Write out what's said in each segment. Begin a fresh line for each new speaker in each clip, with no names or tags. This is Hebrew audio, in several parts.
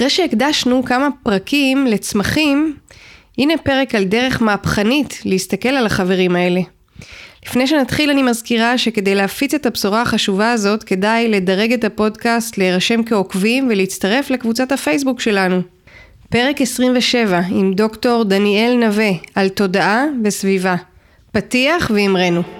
אחרי שהקדשנו כמה פרקים לצמחים, הנה פרק על דרך מהפכנית להסתכל על החברים האלה. לפני שנתחיל אני מזכירה שכדי להפיץ את הבשורה החשובה הזאת כדאי לדרג את הפודקאסט, להירשם כעוקבים ולהצטרף לקבוצת הפייסבוק שלנו. פרק 27 עם דוקטור דניאל נווה על תודעה וסביבה. פתיח ואמרנו.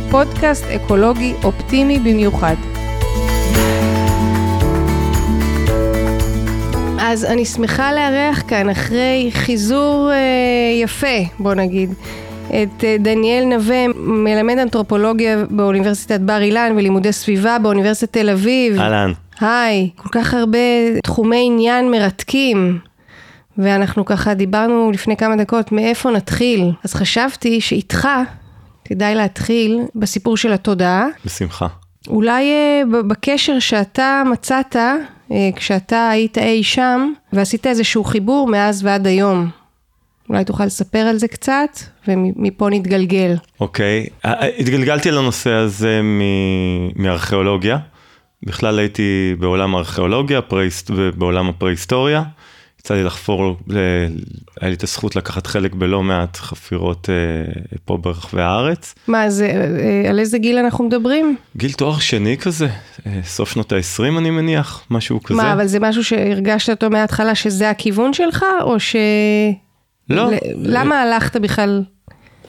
פודקאסט אקולוגי אופטימי במיוחד. אז אני שמחה לארח כאן אחרי חיזור אה, יפה, בוא נגיד, את אה, דניאל נווה, מלמד אנתרופולוגיה באוניברסיטת בר אילן ולימודי סביבה באוניברסיטת תל אביב.
אהלן.
היי, כל כך הרבה תחומי עניין מרתקים. ואנחנו ככה דיברנו לפני כמה דקות מאיפה נתחיל. אז חשבתי שאיתך כדאי להתחיל בסיפור של התודעה.
בשמחה.
אולי אה, בקשר שאתה מצאת אה, כשאתה היית אי שם ועשית איזשהו חיבור מאז ועד היום. אולי תוכל לספר על זה קצת ומפה נתגלגל.
אוקיי, אה, התגלגלתי על הנושא הזה מארכיאולוגיה. בכלל הייתי בעולם הארכיאולוגיה, בעולם הפרה-היסטוריה. יצא לי לחפור, היה לי את הזכות לקחת חלק בלא מעט חפירות אה, פה ברחבי הארץ.
מה זה, אה, על איזה גיל אנחנו מדברים?
גיל תואר שני כזה, אה, סוף שנות ה-20 אני מניח, משהו כזה.
מה, אבל זה משהו שהרגשת אותו מההתחלה שזה הכיוון שלך, או ש...
לא.
למה הלכת בכלל?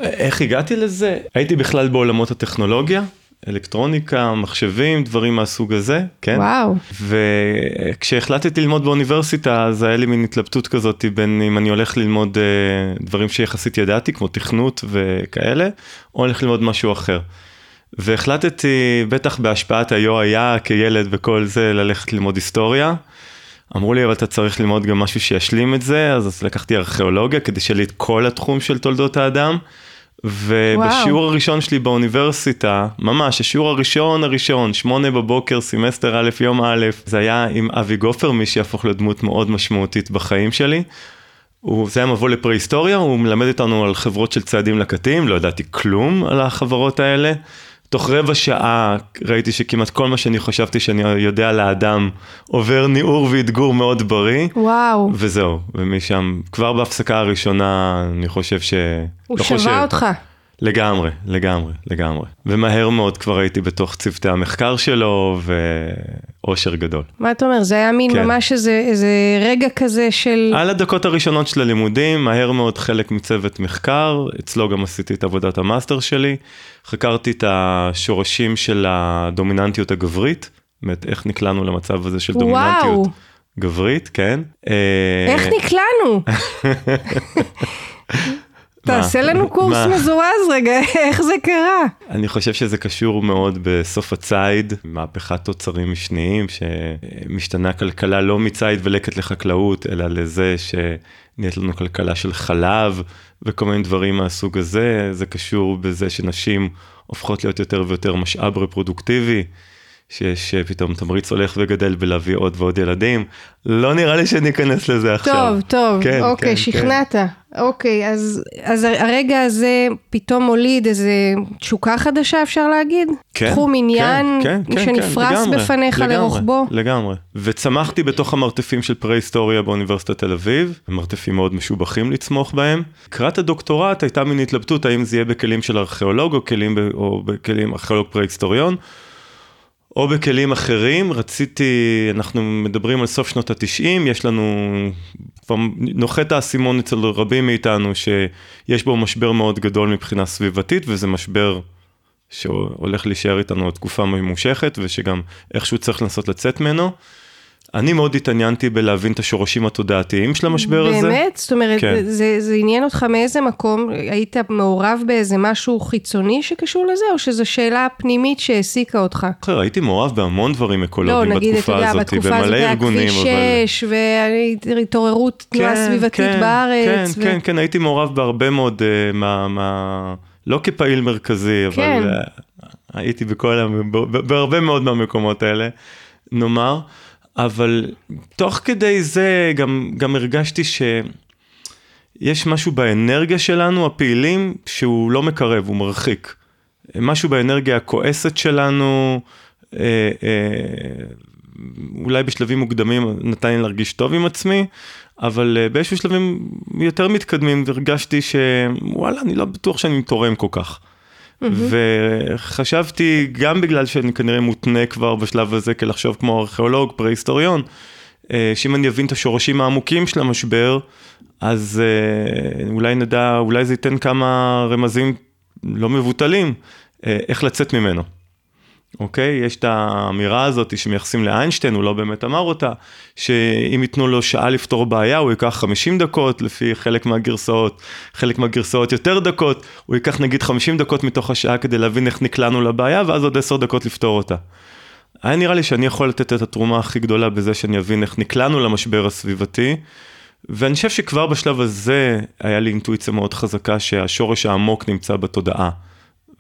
איך הגעתי לזה? הייתי בכלל בעולמות הטכנולוגיה. אלקטרוניקה, מחשבים, דברים מהסוג הזה, כן?
וואו.
וכשהחלטתי ללמוד באוניברסיטה, אז היה לי מין התלבטות כזאת בין אם אני הולך ללמוד uh, דברים שיחסית ידעתי, כמו תכנות וכאלה, או הולך ללמוד משהו אחר. והחלטתי, בטח בהשפעת היה היה כילד וכל זה, ללכת ללמוד היסטוריה. אמרו לי, אבל אתה צריך ללמוד גם משהו שישלים את זה, אז לקחתי ארכיאולוגיה כדי שיהיה לי את כל התחום של תולדות האדם. ובשיעור וואו. הראשון שלי באוניברסיטה, ממש השיעור הראשון הראשון, שמונה בבוקר, סמסטר א', יום א', זה היה עם אבי גופר, מי שיהפוך לדמות מאוד משמעותית בחיים שלי. הוא, זה היה מבוא לפרה-היסטוריה, הוא מלמד אותנו על חברות של צעדים לקטים, לא ידעתי כלום על החברות האלה. תוך רבע שעה ראיתי שכמעט כל מה שאני חשבתי שאני יודע על האדם עובר ניעור ואתגור מאוד בריא.
וואו.
וזהו, ומשם, כבר בהפסקה הראשונה, אני חושב ש...
הוא לא שווה חושב... אותך.
לגמרי, לגמרי, לגמרי. ומהר מאוד כבר הייתי בתוך צוותי המחקר שלו, ואושר גדול.
מה אתה אומר? זה היה מין כן. ממש איזה, איזה רגע כזה של...
על הדקות הראשונות של הלימודים, מהר מאוד חלק מצוות מחקר, אצלו גם עשיתי את עבודת המאסטר שלי. חקרתי את השורשים של הדומיננטיות הגברית, באמת איך נקלענו למצב הזה של דומיננטיות. וואו. גברית, כן.
איך נקלענו? תעשה לנו קורס מזורז רגע, איך זה קרה?
אני חושב שזה קשור מאוד בסוף הציד, מהפכת תוצרים משניים, שמשתנה כלכלה לא מציד ולקט לחקלאות, אלא לזה שנהיית לנו כלכלה של חלב וכל מיני דברים מהסוג הזה, זה קשור בזה שנשים הופכות להיות יותר ויותר משאב רפרודוקטיבי. שיש פתאום תמריץ הולך וגדל בלהביא עוד ועוד ילדים. לא נראה לי שניכנס לזה עכשיו.
טוב, טוב, כן, אוקיי, כן, שכנעת. כן. אוקיי, אז, אז הרגע הזה פתאום מוליד איזה תשוקה חדשה, אפשר להגיד?
כן,
תחום עניין כן, כן, כן, שנפרס כן, לגמרי, בפניך לגמרי, לרוחבו?
לגמרי. וצמחתי בתוך המרתפים של פרה-היסטוריה באוניברסיטת תל אביב, מרתפים מאוד משובחים לצמוח בהם. לקראת הדוקטורט הייתה מין התלבטות האם זה יהיה בכלים של ארכיאולוג או, כלים, או בכלים ארכיאולוג פרה-היסטוריון. או בכלים אחרים, רציתי, אנחנו מדברים על סוף שנות התשעים, יש לנו, כבר נוחת האסימון אצל רבים מאיתנו שיש בו משבר מאוד גדול מבחינה סביבתית, וזה משבר שהולך להישאר איתנו תקופה ממושכת, ושגם איכשהו צריך לנסות לצאת ממנו. אני מאוד התעניינתי בלהבין את השורשים התודעתיים של המשבר
באמת?
הזה.
באמת? זאת אומרת,
כן.
זה, זה עניין אותך מאיזה מקום? היית מעורב באיזה משהו חיצוני שקשור לזה, או שזו שאלה פנימית שהעסיקה אותך?
אחר, הייתי מעורב בהמון דברים
לא,
אקולוגיים
נגיד, אתה
בתקופה
יודע,
הזאת,
בתקופה הזאת
במלא
היה
ארגונים,
כביש
אבל...
6, והתעוררות תנועה סביבתית
כן,
בארץ.
כן,
ו...
כן, כן, הייתי מעורב בהרבה מאוד, uh, מה, מה, לא כפעיל מרכזי, אבל
כן.
uh, הייתי בכל, בהרבה מאוד מהמקומות האלה, נאמר, אבל תוך כדי זה גם, גם הרגשתי שיש משהו באנרגיה שלנו, הפעילים, שהוא לא מקרב, הוא מרחיק. משהו באנרגיה הכועסת שלנו, אה, אה, אולי בשלבים מוקדמים נתן לי להרגיש טוב עם עצמי, אבל אה, באיזשהו שלבים יותר מתקדמים הרגשתי שוואלה, אני לא בטוח שאני תורם כל כך. וחשבתי, גם בגלל שאני כנראה מותנה כבר בשלב הזה כלחשוב כמו ארכיאולוג, פרה-היסטוריון, אה, שאם אני אבין את השורשים העמוקים של המשבר, אז אה, אולי נדע, אולי זה ייתן כמה רמזים לא מבוטלים, אה, איך לצאת ממנו. אוקיי? יש את האמירה הזאת שמייחסים לאיינשטיין, הוא לא באמת אמר אותה, שאם ייתנו לו שעה לפתור בעיה, הוא ייקח 50 דקות, לפי חלק מהגרסאות, חלק מהגרסאות יותר דקות, הוא ייקח נגיד 50 דקות מתוך השעה כדי להבין איך נקלענו לבעיה, ואז עוד 10 דקות לפתור אותה. היה נראה לי שאני יכול לתת את התרומה הכי גדולה בזה שאני אבין איך נקלענו למשבר הסביבתי, ואני חושב שכבר בשלב הזה היה לי אינטואיציה מאוד חזקה שהשורש העמוק נמצא בתודעה.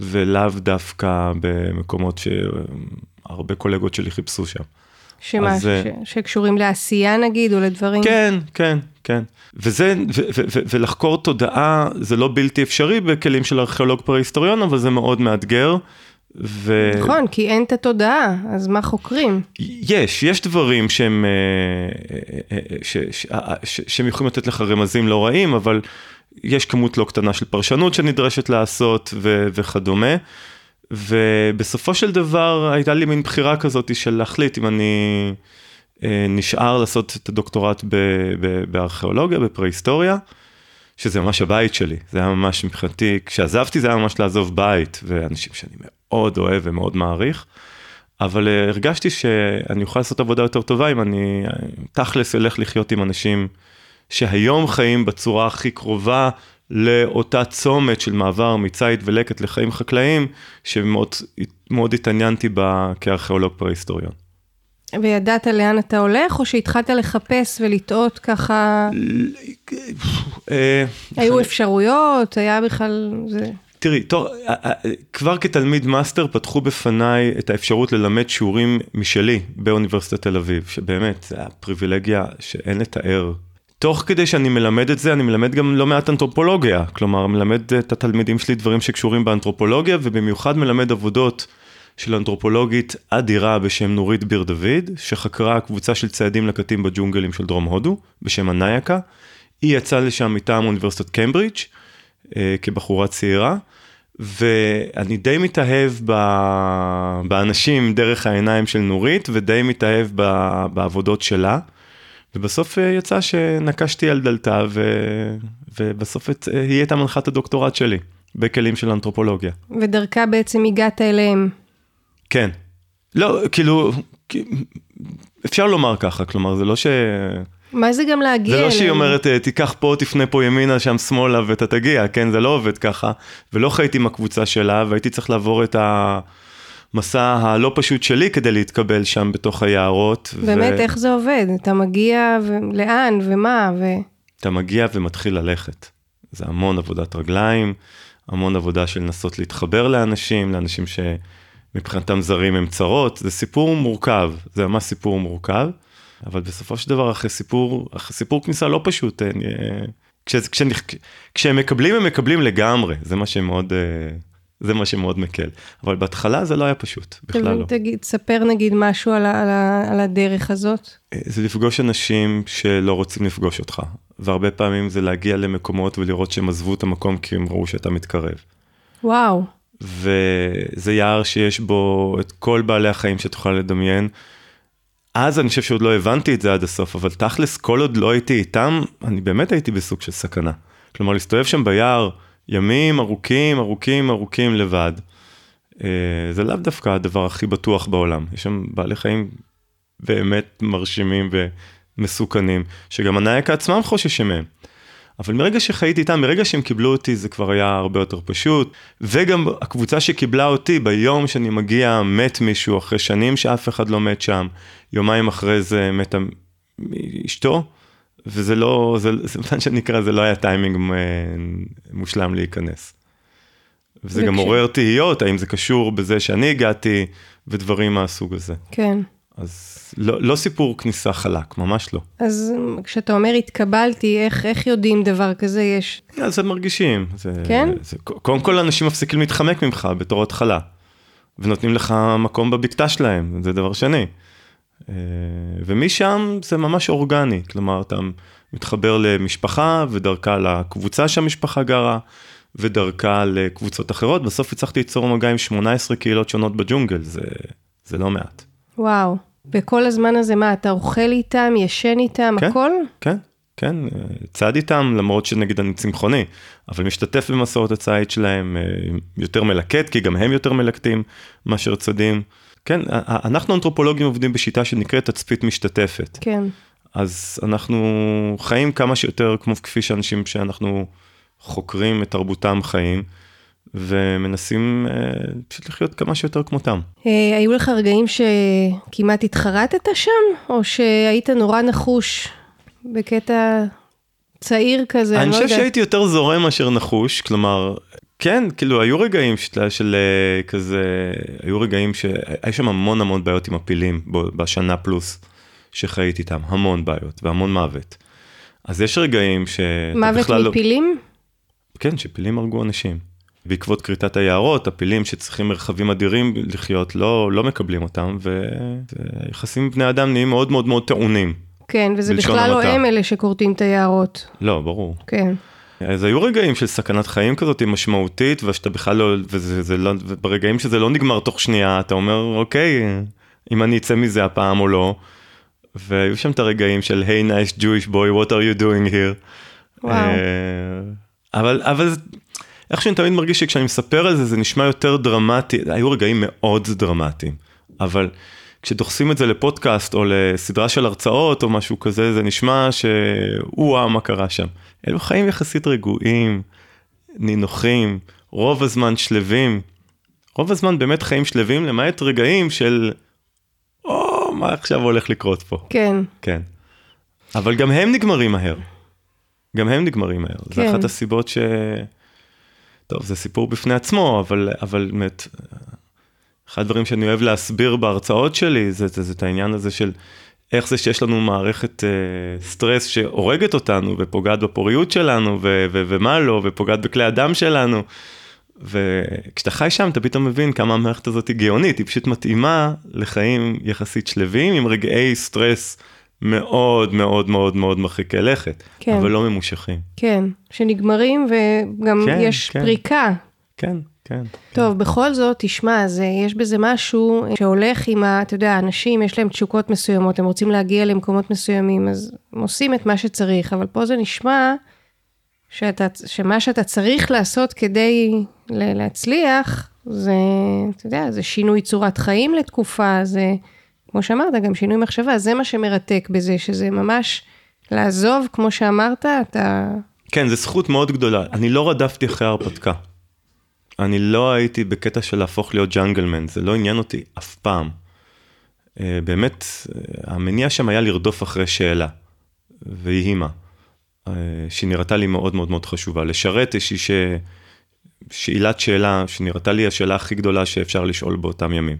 ולאו דווקא במקומות שהרבה קולגות שלי חיפשו שם.
שמה,
אז, אה,
ש... שקשורים לעשייה נגיד, או לדברים?
כן, כן, כן. וזה, ו- ו- ו- ולחקור תודעה זה לא בלתי אפשרי בכלים של ארכיאולוג פרה-היסטוריון, אבל זה מאוד מאתגר. ו...
נכון, כי אין את התודעה, אז מה חוקרים?
יש, יש דברים שהם, אה, אה, ש, ש, ש, שהם יכולים לתת לך רמזים לא רעים, אבל יש כמות לא קטנה של פרשנות שנדרשת לעשות ו, וכדומה. ובסופו של דבר הייתה לי מין בחירה כזאת של להחליט אם אני אה, נשאר לעשות את הדוקטורט ב, ב, בארכיאולוגיה, בפרה-היסטוריה, שזה ממש הבית שלי, זה היה ממש מבחינתי, כשעזבתי זה היה ממש לעזוב בית, ואנשים שאני מאוד אוהב ומאוד מעריך. אבל uh, הרגשתי שאני אוכל לעשות עבודה יותר טובה אם אני אה, תכלס אלך לחיות עם אנשים שהיום חיים בצורה הכי קרובה לאותה צומת של מעבר מציד ולקט לחיים חקלאיים, שמאוד מאוד התעניינתי בה כארכיאולוג פרה-היסטוריון.
וידעת לאן אתה הולך, או שהתחלת לחפש ולטעות ככה?
אה,
היו אפשרויות, היה בכלל... זה...
תראי, תור, אה, אה, כבר כתלמיד מאסטר פתחו בפניי את האפשרות ללמד שיעורים משלי באוניברסיטת תל אביב, שבאמת, זו פריבילגיה שאין לתאר. תוך כדי שאני מלמד את זה, אני מלמד גם לא מעט אנתרופולוגיה. כלומר, מלמד את התלמידים שלי דברים שקשורים באנתרופולוגיה, ובמיוחד מלמד עבודות של אנתרופולוגית אדירה בשם נורית ביר דוד, שחקרה קבוצה של ציידים לקטים בג'ונגלים של דרום הודו, בשם הנייקה. היא יצאה לשם מטעם אוניברסיטת קיימברידג' אה, כבחורה צעירה, ואני די מתאהב ב... באנשים דרך העיניים של נורית, ודי מתאהב ב... בעבודות שלה. ובסוף אה, יצא שנקשתי על דלתה, ו... ובסוף את... אה, היא הייתה מנחת הדוקטורט שלי, בכלים של אנתרופולוגיה.
ודרכה בעצם הגעת אליהם.
כן. לא, כאילו, אפשר לומר ככה, כלומר, זה לא ש...
מה זה גם להגיע
זה לא
אליהם?
שהיא אומרת, "אה, תיקח פה, תפנה פה ימינה, שם שמאלה ואתה תגיע, כן, זה לא עובד ככה. ולא חייתי עם הקבוצה שלה, והייתי צריך לעבור את המסע הלא פשוט שלי כדי להתקבל שם בתוך היערות.
באמת, איך זה עובד? אתה מגיע, ו... לאן, ומה, ו...
אתה מגיע ומתחיל ללכת. זה המון עבודת רגליים, המון עבודה של לנסות להתחבר לאנשים, לאנשים שמבחינתם זרים הם צרות, זה סיפור מורכב, זה ממש סיפור מורכב, אבל בסופו של דבר אחרי סיפור, אחרי סיפור כניסה לא פשוט, אני, כש, כש, כשהם מקבלים הם מקבלים לגמרי, זה מה שמאוד, אה, זה מה שמאוד מקל, אבל בהתחלה זה לא היה פשוט, בכלל לא.
תגיד, תספר נגיד משהו על, על, על הדרך הזאת.
זה לפגוש אנשים שלא רוצים לפגוש אותך, והרבה פעמים זה להגיע למקומות ולראות שהם עזבו את המקום כי הם ראו שאתה מתקרב.
וואו.
וזה יער שיש בו את כל בעלי החיים שאת יכולה לדמיין. אז אני חושב שעוד לא הבנתי את זה עד הסוף, אבל תכלס, כל עוד לא הייתי איתם, אני באמת הייתי בסוג של סכנה. כלומר, להסתובב שם ביער ימים ארוכים, ארוכים, ארוכים לבד. אה, זה לאו דווקא הדבר הכי בטוח בעולם. יש שם בעלי חיים באמת מרשימים ומסוכנים, שגם הנייק עצמם חוששים מהם. אבל מרגע שחייתי איתם, מרגע שהם קיבלו אותי זה כבר היה הרבה יותר פשוט, וגם הקבוצה שקיבלה אותי, ביום שאני מגיע מת מישהו אחרי שנים שאף אחד לא מת שם, יומיים אחרי זה מתה אשתו, וזה לא, זה, זה מה שנקרא, זה לא היה טיימינג מושלם להיכנס. וזה גם עורר תהיות, האם זה קשור בזה שאני הגעתי, ודברים מהסוג הזה.
כן.
אז לא, לא סיפור כניסה חלק, ממש לא.
אז כשאתה אומר התקבלתי, איך, איך יודעים דבר כזה יש?
אז הם מרגישים. זה,
כן?
זה, קודם כל אנשים מפסיקים להתחמק ממך בתור התחלה, ונותנים לך מקום בבקתה שלהם, זה דבר שני. אה, ומשם זה ממש אורגני, כלומר אתה מתחבר למשפחה ודרכה לקבוצה שהמשפחה גרה. ודרכה לקבוצות אחרות, בסוף הצלחתי ליצור מגע עם 18 קהילות שונות בג'ונגל, זה, זה לא מעט.
וואו, וכל הזמן הזה מה, אתה אוכל איתם, ישן איתם,
כן,
הכל?
כן, כן, צד איתם, למרות שנגיד אני צמחוני, אבל משתתף במסורת הציד שלהם, אה, יותר מלקט, כי גם הם יותר מלקטים מאשר צדים. כן, אנחנו אנתרופולוגים עובדים בשיטה שנקראת תצפית משתתפת.
כן.
אז אנחנו חיים כמה שיותר כמו כפי שאנשים שאנחנו חוקרים את תרבותם חיים. ומנסים אה, פשוט לחיות כמה שיותר כמותם.
אה, היו לך רגעים שכמעט התחרטת שם, או שהיית נורא נחוש בקטע צעיר כזה?
אני
לא
חושב
יודעת.
שהייתי יותר זורם מאשר נחוש, כלומר, כן, כאילו היו רגעים של, של אה, כזה, היו רגעים שהיו שם המון המון בעיות עם הפילים ב- בשנה פלוס שחייתי איתם, המון בעיות והמון מוות. אז יש רגעים ש...
מוות מפילים?
כן, שפילים הרגו אנשים. בעקבות כריתת היערות, הפילים שצריכים מרחבים אדירים לחיות, לא, לא מקבלים אותם, ויחסים עם בני אדם נהיים מאוד מאוד מאוד טעונים.
כן, וזה בכלל לא
המעטה.
הם אלה שכורתים את היערות.
לא, ברור.
כן.
אז היו רגעים של סכנת חיים כזאת משמעותית, ושאתה בכלל לא, וזה, זה לא, וברגעים שזה לא נגמר תוך שנייה, אתה אומר, אוקיי, אם אני אצא מזה הפעם או לא. והיו שם את הרגעים של, היי, nice Jewish boy, what are you doing here?
וואו.
אה, אבל, אבל זה- איכשהו אני תמיד מרגיש שכשאני מספר על זה, זה נשמע יותר דרמטי, היו רגעים מאוד דרמטיים, אבל כשדוחסים את זה לפודקאסט או לסדרה של הרצאות או משהו כזה, זה נשמע שוואו, מה קרה שם. אלו חיים יחסית רגועים, נינוחים, רוב הזמן שלווים. רוב הזמן באמת חיים שלווים, למעט רגעים של, או, מה עכשיו הולך לקרות פה.
כן.
כן. אבל גם הם נגמרים מהר. גם הם נגמרים מהר. כן. זה. אחת הסיבות ש... טוב, זה סיפור בפני עצמו, אבל, אבל באמת, אחד הדברים שאני אוהב להסביר בהרצאות שלי, זה, זה, זה את העניין הזה של איך זה שיש לנו מערכת אה, סטרס שהורגת אותנו ופוגעת בפוריות שלנו, ו, ו, ומה לא, ופוגעת בכלי הדם שלנו. וכשאתה חי שם אתה פתאום מבין כמה המערכת הזאת היא גאונית, היא פשוט מתאימה לחיים יחסית שלווים עם רגעי סטרס מאוד מאוד מאוד מאוד מרחיקי לכת,
כן.
אבל לא ממושכים.
כן, שנגמרים וגם
כן,
יש
כן.
פריקה.
כן, כן.
טוב, בכל זאת, תשמע, זה, יש בזה משהו שהולך עם ה... אתה יודע, אנשים, יש להם תשוקות מסוימות, הם רוצים להגיע למקומות מסוימים, אז הם עושים את מה שצריך, אבל פה זה נשמע שאתה, שמה שאתה צריך לעשות כדי ל- להצליח, זה, אתה יודע, זה שינוי צורת חיים לתקופה, זה, כמו שאמרת, גם שינוי מחשבה, זה מה שמרתק בזה, שזה ממש לעזוב, כמו שאמרת, אתה...
כן, זו זכות מאוד גדולה. אני לא רדפתי אחרי ההרפתקה. אני לא הייתי בקטע של להפוך להיות ג'אנגלמן, זה לא עניין אותי אף פעם. אה, באמת, אה, המניע שם היה לרדוף אחרי שאלה, ויהי מה, אה, שנראתה לי מאוד מאוד מאוד חשובה. לשרת איזושהי ש... שאלת שאלה, שנראתה לי השאלה הכי גדולה שאפשר לשאול באותם ימים.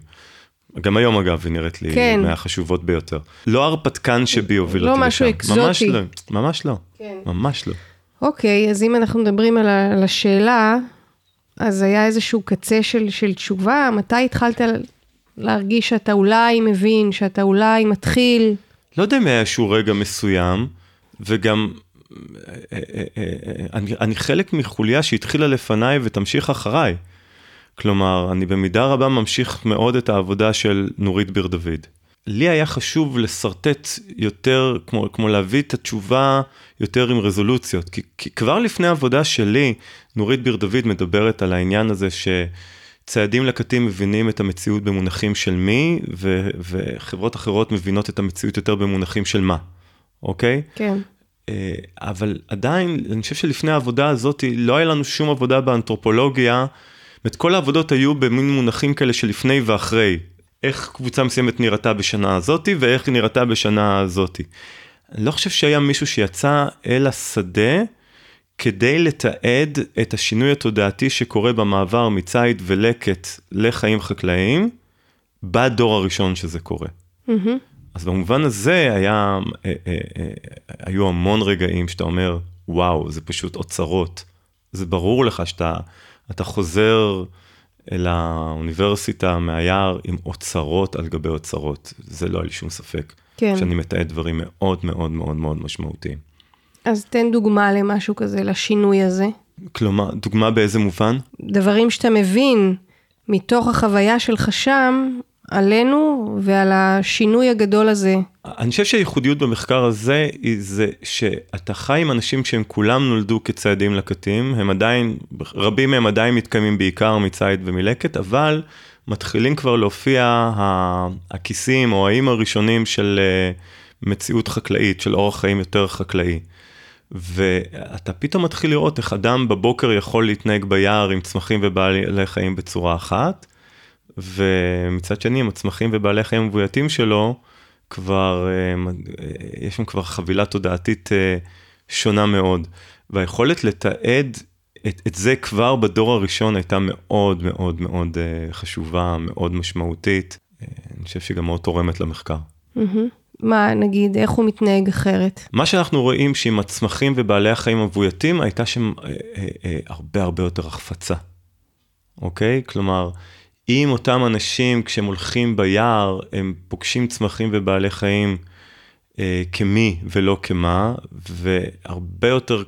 גם היום אגב, היא נראית לי
כן.
מהחשובות ביותר. לא הרפתקן שבי הוביל
לא
אותי לשם.
משהו אקזוטי.
ממש לא, ממש לא.
כן.
ממש לא.
אוקיי, אז אם אנחנו מדברים על השאלה, אז היה איזשהו קצה של, של תשובה, מתי התחלת להרגיש שאתה אולי מבין, שאתה אולי מתחיל?
לא יודע אם היה איזשהו רגע מסוים, וגם אני, אני חלק מחוליה שהתחילה לפניי ותמשיך אחריי. כלומר, אני במידה רבה ממשיך מאוד את העבודה של נורית ביר דוד. לי היה חשוב לשרטט יותר, כמו, כמו להביא את התשובה יותר עם רזולוציות, כי, כי כבר לפני העבודה שלי, נורית ביר דוד מדברת על העניין הזה ש, ציידים לקטים מבינים את המציאות במונחים של מי, ו- וחברות אחרות מבינות את המציאות יותר במונחים של מה, אוקיי?
כן.
אה, אבל עדיין, אני חושב שלפני העבודה הזאת, לא היה לנו שום עבודה באנתרופולוגיה. זאת כל העבודות היו במין מונחים כאלה של לפני ואחרי. איך קבוצה מסוימת נראתה בשנה הזאתי, ואיך היא נראתה בשנה הזאתי. אני לא חושב שהיה מישהו שיצא אל השדה כדי לתעד את השינוי התודעתי שקורה במעבר מציד ולקט לחיים חקלאיים, בדור הראשון שזה קורה. Mm-hmm. אז במובן הזה היה, אה, אה, אה, היו המון רגעים שאתה אומר, וואו, זה פשוט אוצרות. זה ברור לך שאתה אתה חוזר אל האוניברסיטה מהיער עם אוצרות על גבי אוצרות. זה לא היה לי שום ספק. כן. שאני מתעד דברים מאוד מאוד מאוד מאוד משמעותיים.
אז תן דוגמה למשהו כזה, לשינוי הזה.
כלומר, דוגמה באיזה מובן?
דברים שאתה מבין מתוך החוויה שלך שם, עלינו ועל השינוי הגדול הזה.
אני חושב שהייחודיות במחקר הזה היא זה שאתה חי עם אנשים שהם כולם נולדו כציידים לקטים, הם עדיין, רבים מהם עדיין מתקיימים בעיקר מצייד ומלקט, אבל מתחילים כבר להופיע הכיסים או האיים הראשונים של אה, מציאות חקלאית, של אורח חיים יותר חקלאי. ואתה פתאום מתחיל לראות איך אדם בבוקר יכול להתנהג ביער עם צמחים ובעלי חיים בצורה אחת, ומצד שני עם הצמחים ובעלי חיים המבויתים שלו, כבר, אה, יש שם כבר חבילה תודעתית אה, שונה מאוד. והיכולת לתעד את, את זה כבר בדור הראשון הייתה מאוד מאוד מאוד חשובה, מאוד משמעותית. אני חושב שהיא גם מאוד תורמת למחקר.
Mm-hmm. מה, נגיד, איך הוא מתנהג אחרת?
מה שאנחנו רואים שעם הצמחים ובעלי החיים המבויתים, הייתה שם אה, אה, אה, הרבה הרבה יותר החפצה, אוקיי? כלומר, אם אותם אנשים, כשהם הולכים ביער, הם פוגשים צמחים ובעלי חיים אה, כמי ולא כמה, והרבה יותר,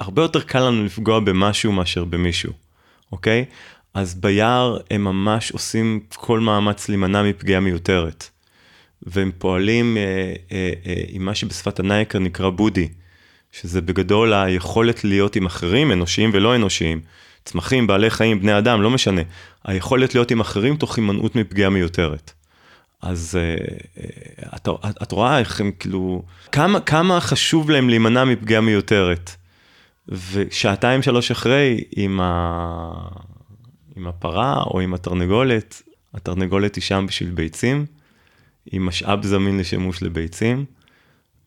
הרבה יותר קל לנו לפגוע במשהו מאשר במישהו, אוקיי? אז ביער הם ממש עושים כל מאמץ להימנע מפגיעה מיותרת. והם פועלים אה, אה, אה, עם מה שבשפת הנייקר נקרא בודי, שזה בגדול היכולת להיות עם אחרים, אנושיים ולא אנושיים, צמחים, בעלי חיים, בני אדם, לא משנה, היכולת להיות עם אחרים תוך הימנעות מפגיעה מיותרת. אז את, את, את רואה איך הם כאילו, כמה, כמה חשוב להם להימנע מפגיעה מיותרת. ושעתיים שלוש אחרי, עם, ה... עם הפרה או עם התרנגולת, התרנגולת היא שם בשביל ביצים, היא משאב זמין לשימוש לביצים,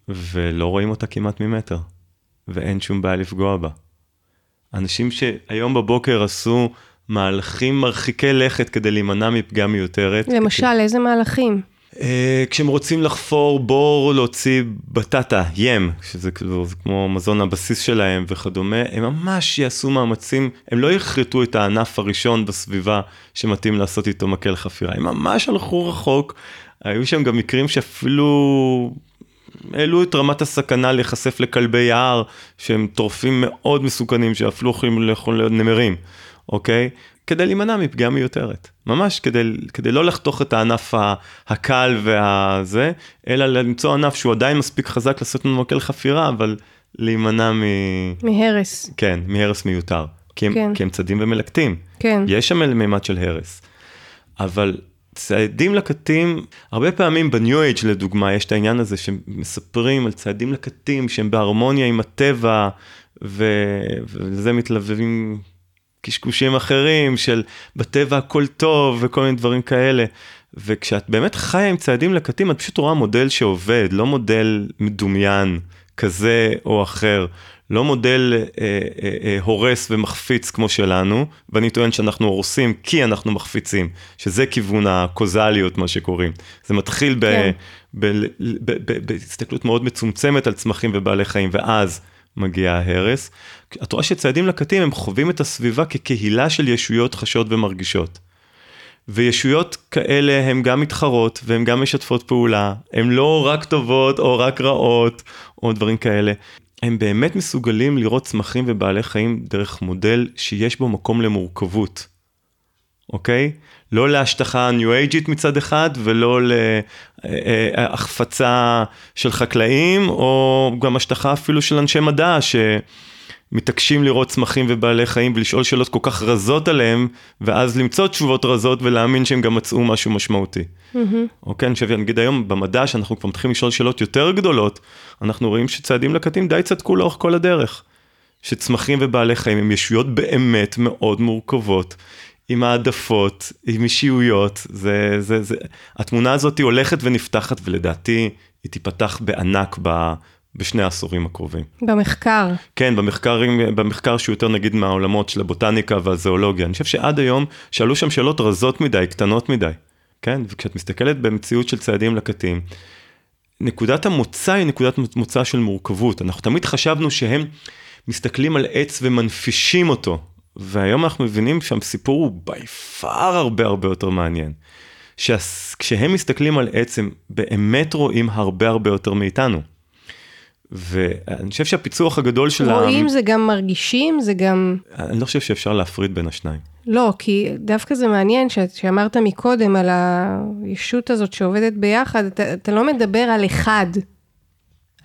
ולא רואים אותה כמעט ממטר, ואין שום בעיה לפגוע בה. אנשים שהיום בבוקר עשו מהלכים מרחיקי לכת כדי להימנע מפגיעה מיותרת.
למשל, כדי... איזה מהלכים?
Uh, כשהם רוצים לחפור בור, להוציא בטטה, ים, שזה כמו מזון הבסיס שלהם וכדומה, הם ממש יעשו מאמצים, הם לא יכרתו את הענף הראשון בסביבה שמתאים לעשות איתו מקל חפירה, הם ממש הלכו רחוק היו שם גם מקרים שאפילו העלו את רמת הסכנה להיחשף לכלבי יער, שהם טורפים מאוד מסוכנים, שאפילו יכולים לאכול נמרים, אוקיי? כדי להימנע מפגיעה מיותרת. ממש כדי, כדי לא לחתוך את הענף הקל והזה, אלא למצוא ענף שהוא עדיין מספיק חזק לעשות לנו מקל חפירה, אבל להימנע מ...
מהרס.
כן, מהרס מיותר. כי הם,
כן.
כי הם צדים ומלקטים.
כן.
יש שם מימד של הרס. אבל צעדים לקטים, הרבה פעמים בניו אייג' לדוגמה, יש את העניין הזה שמספרים על צעדים לקטים שהם בהרמוניה עם הטבע, ו... ולזה מתלווים קשקושים אחרים של בטבע הכל טוב וכל מיני דברים כאלה. וכשאת באמת חיה עם צעדים לקטים, את פשוט רואה מודל שעובד, לא מודל מדומיין כזה או אחר. לא מודל אה, אה, אה, הורס ומחפיץ כמו שלנו, ואני טוען שאנחנו הורסים כי אנחנו מחפיצים, שזה כיוון הקוזליות, מה שקוראים. זה מתחיל כן. בהסתכלות מאוד מצומצמת על צמחים ובעלי חיים, ואז מגיע ההרס. את רואה שצעדים לקטים הם חווים את הסביבה כקהילה של ישויות חשות ומרגישות. וישויות כאלה הן גם מתחרות והן גם משתפות פעולה, הן לא רק טובות או רק רעות או דברים כאלה. הם באמת מסוגלים לראות צמחים ובעלי חיים דרך מודל שיש בו מקום למורכבות, אוקיי? לא להשטחה ניו אייג'ית מצד אחד ולא להחפצה של חקלאים או גם השטחה אפילו של אנשי מדע ש... מתעקשים לראות צמחים ובעלי חיים ולשאול שאלות כל כך רזות עליהם, ואז למצוא תשובות רזות ולהאמין שהם גם מצאו משהו משמעותי. אוקיי, אני חושב, נגיד היום במדע, שאנחנו כבר מתחילים לשאול שאלות יותר גדולות, אנחנו רואים שצעדים לקטים די צדקו לאורך כל הדרך. שצמחים ובעלי חיים הם ישויות באמת מאוד מורכבות, עם העדפות, עם אישיויות, זה, זה, זה, התמונה הזאת הולכת ונפתחת ולדעתי היא תיפתח בענק ב, בשני העשורים הקרובים.
במחקר.
כן, במחקר, במחקר שהוא יותר נגיד מהעולמות של הבוטניקה והזואולוגיה. אני חושב שעד היום שאלו שם שאלות רזות מדי, קטנות מדי, כן? וכשאת מסתכלת במציאות של צעדים לקטים, נקודת המוצא היא נקודת מוצא של מורכבות. אנחנו תמיד חשבנו שהם מסתכלים על עץ ומנפישים אותו, והיום אנחנו מבינים שהסיפור הוא בי פאר הרבה הרבה יותר מעניין. שכשהם מסתכלים על עץ הם באמת רואים הרבה הרבה יותר מאיתנו. ואני חושב שהפיצוח הגדול של
רואים העם... זה גם מרגישים, זה גם...
אני לא חושב שאפשר להפריד בין השניים.
לא, כי דווקא זה מעניין שאמרת מקודם על הישות הזאת שעובדת ביחד, אתה, אתה לא מדבר על אחד,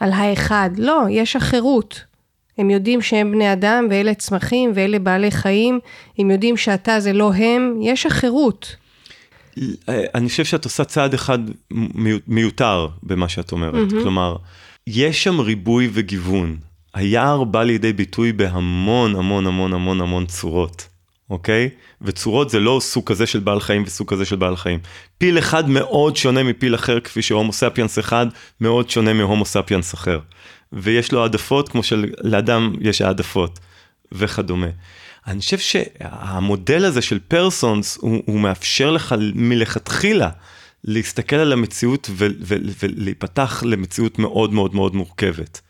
על האחד, לא, יש אחרות. הם יודעים שהם בני אדם ואלה צמחים ואלה בעלי חיים, הם יודעים שאתה זה לא הם, יש אחרות.
אני חושב שאת עושה צעד אחד מיותר במה שאת אומרת, mm-hmm. כלומר, יש שם ריבוי וגיוון. היער בא לידי ביטוי בהמון המון המון המון המון צורות, אוקיי? וצורות זה לא סוג כזה של בעל חיים וסוג כזה של בעל חיים. פיל אחד מאוד שונה מפיל אחר, כפי שהומו ספיאנס אחד מאוד שונה מהומו ספיאנס אחר. ויש לו העדפות כמו שלאדם יש העדפות וכדומה. אני חושב שהמודל הזה של פרסונס הוא, הוא מאפשר לך מלכתחילה להסתכל על המציאות ולהיפתח למציאות מאוד מאוד מאוד מורכבת.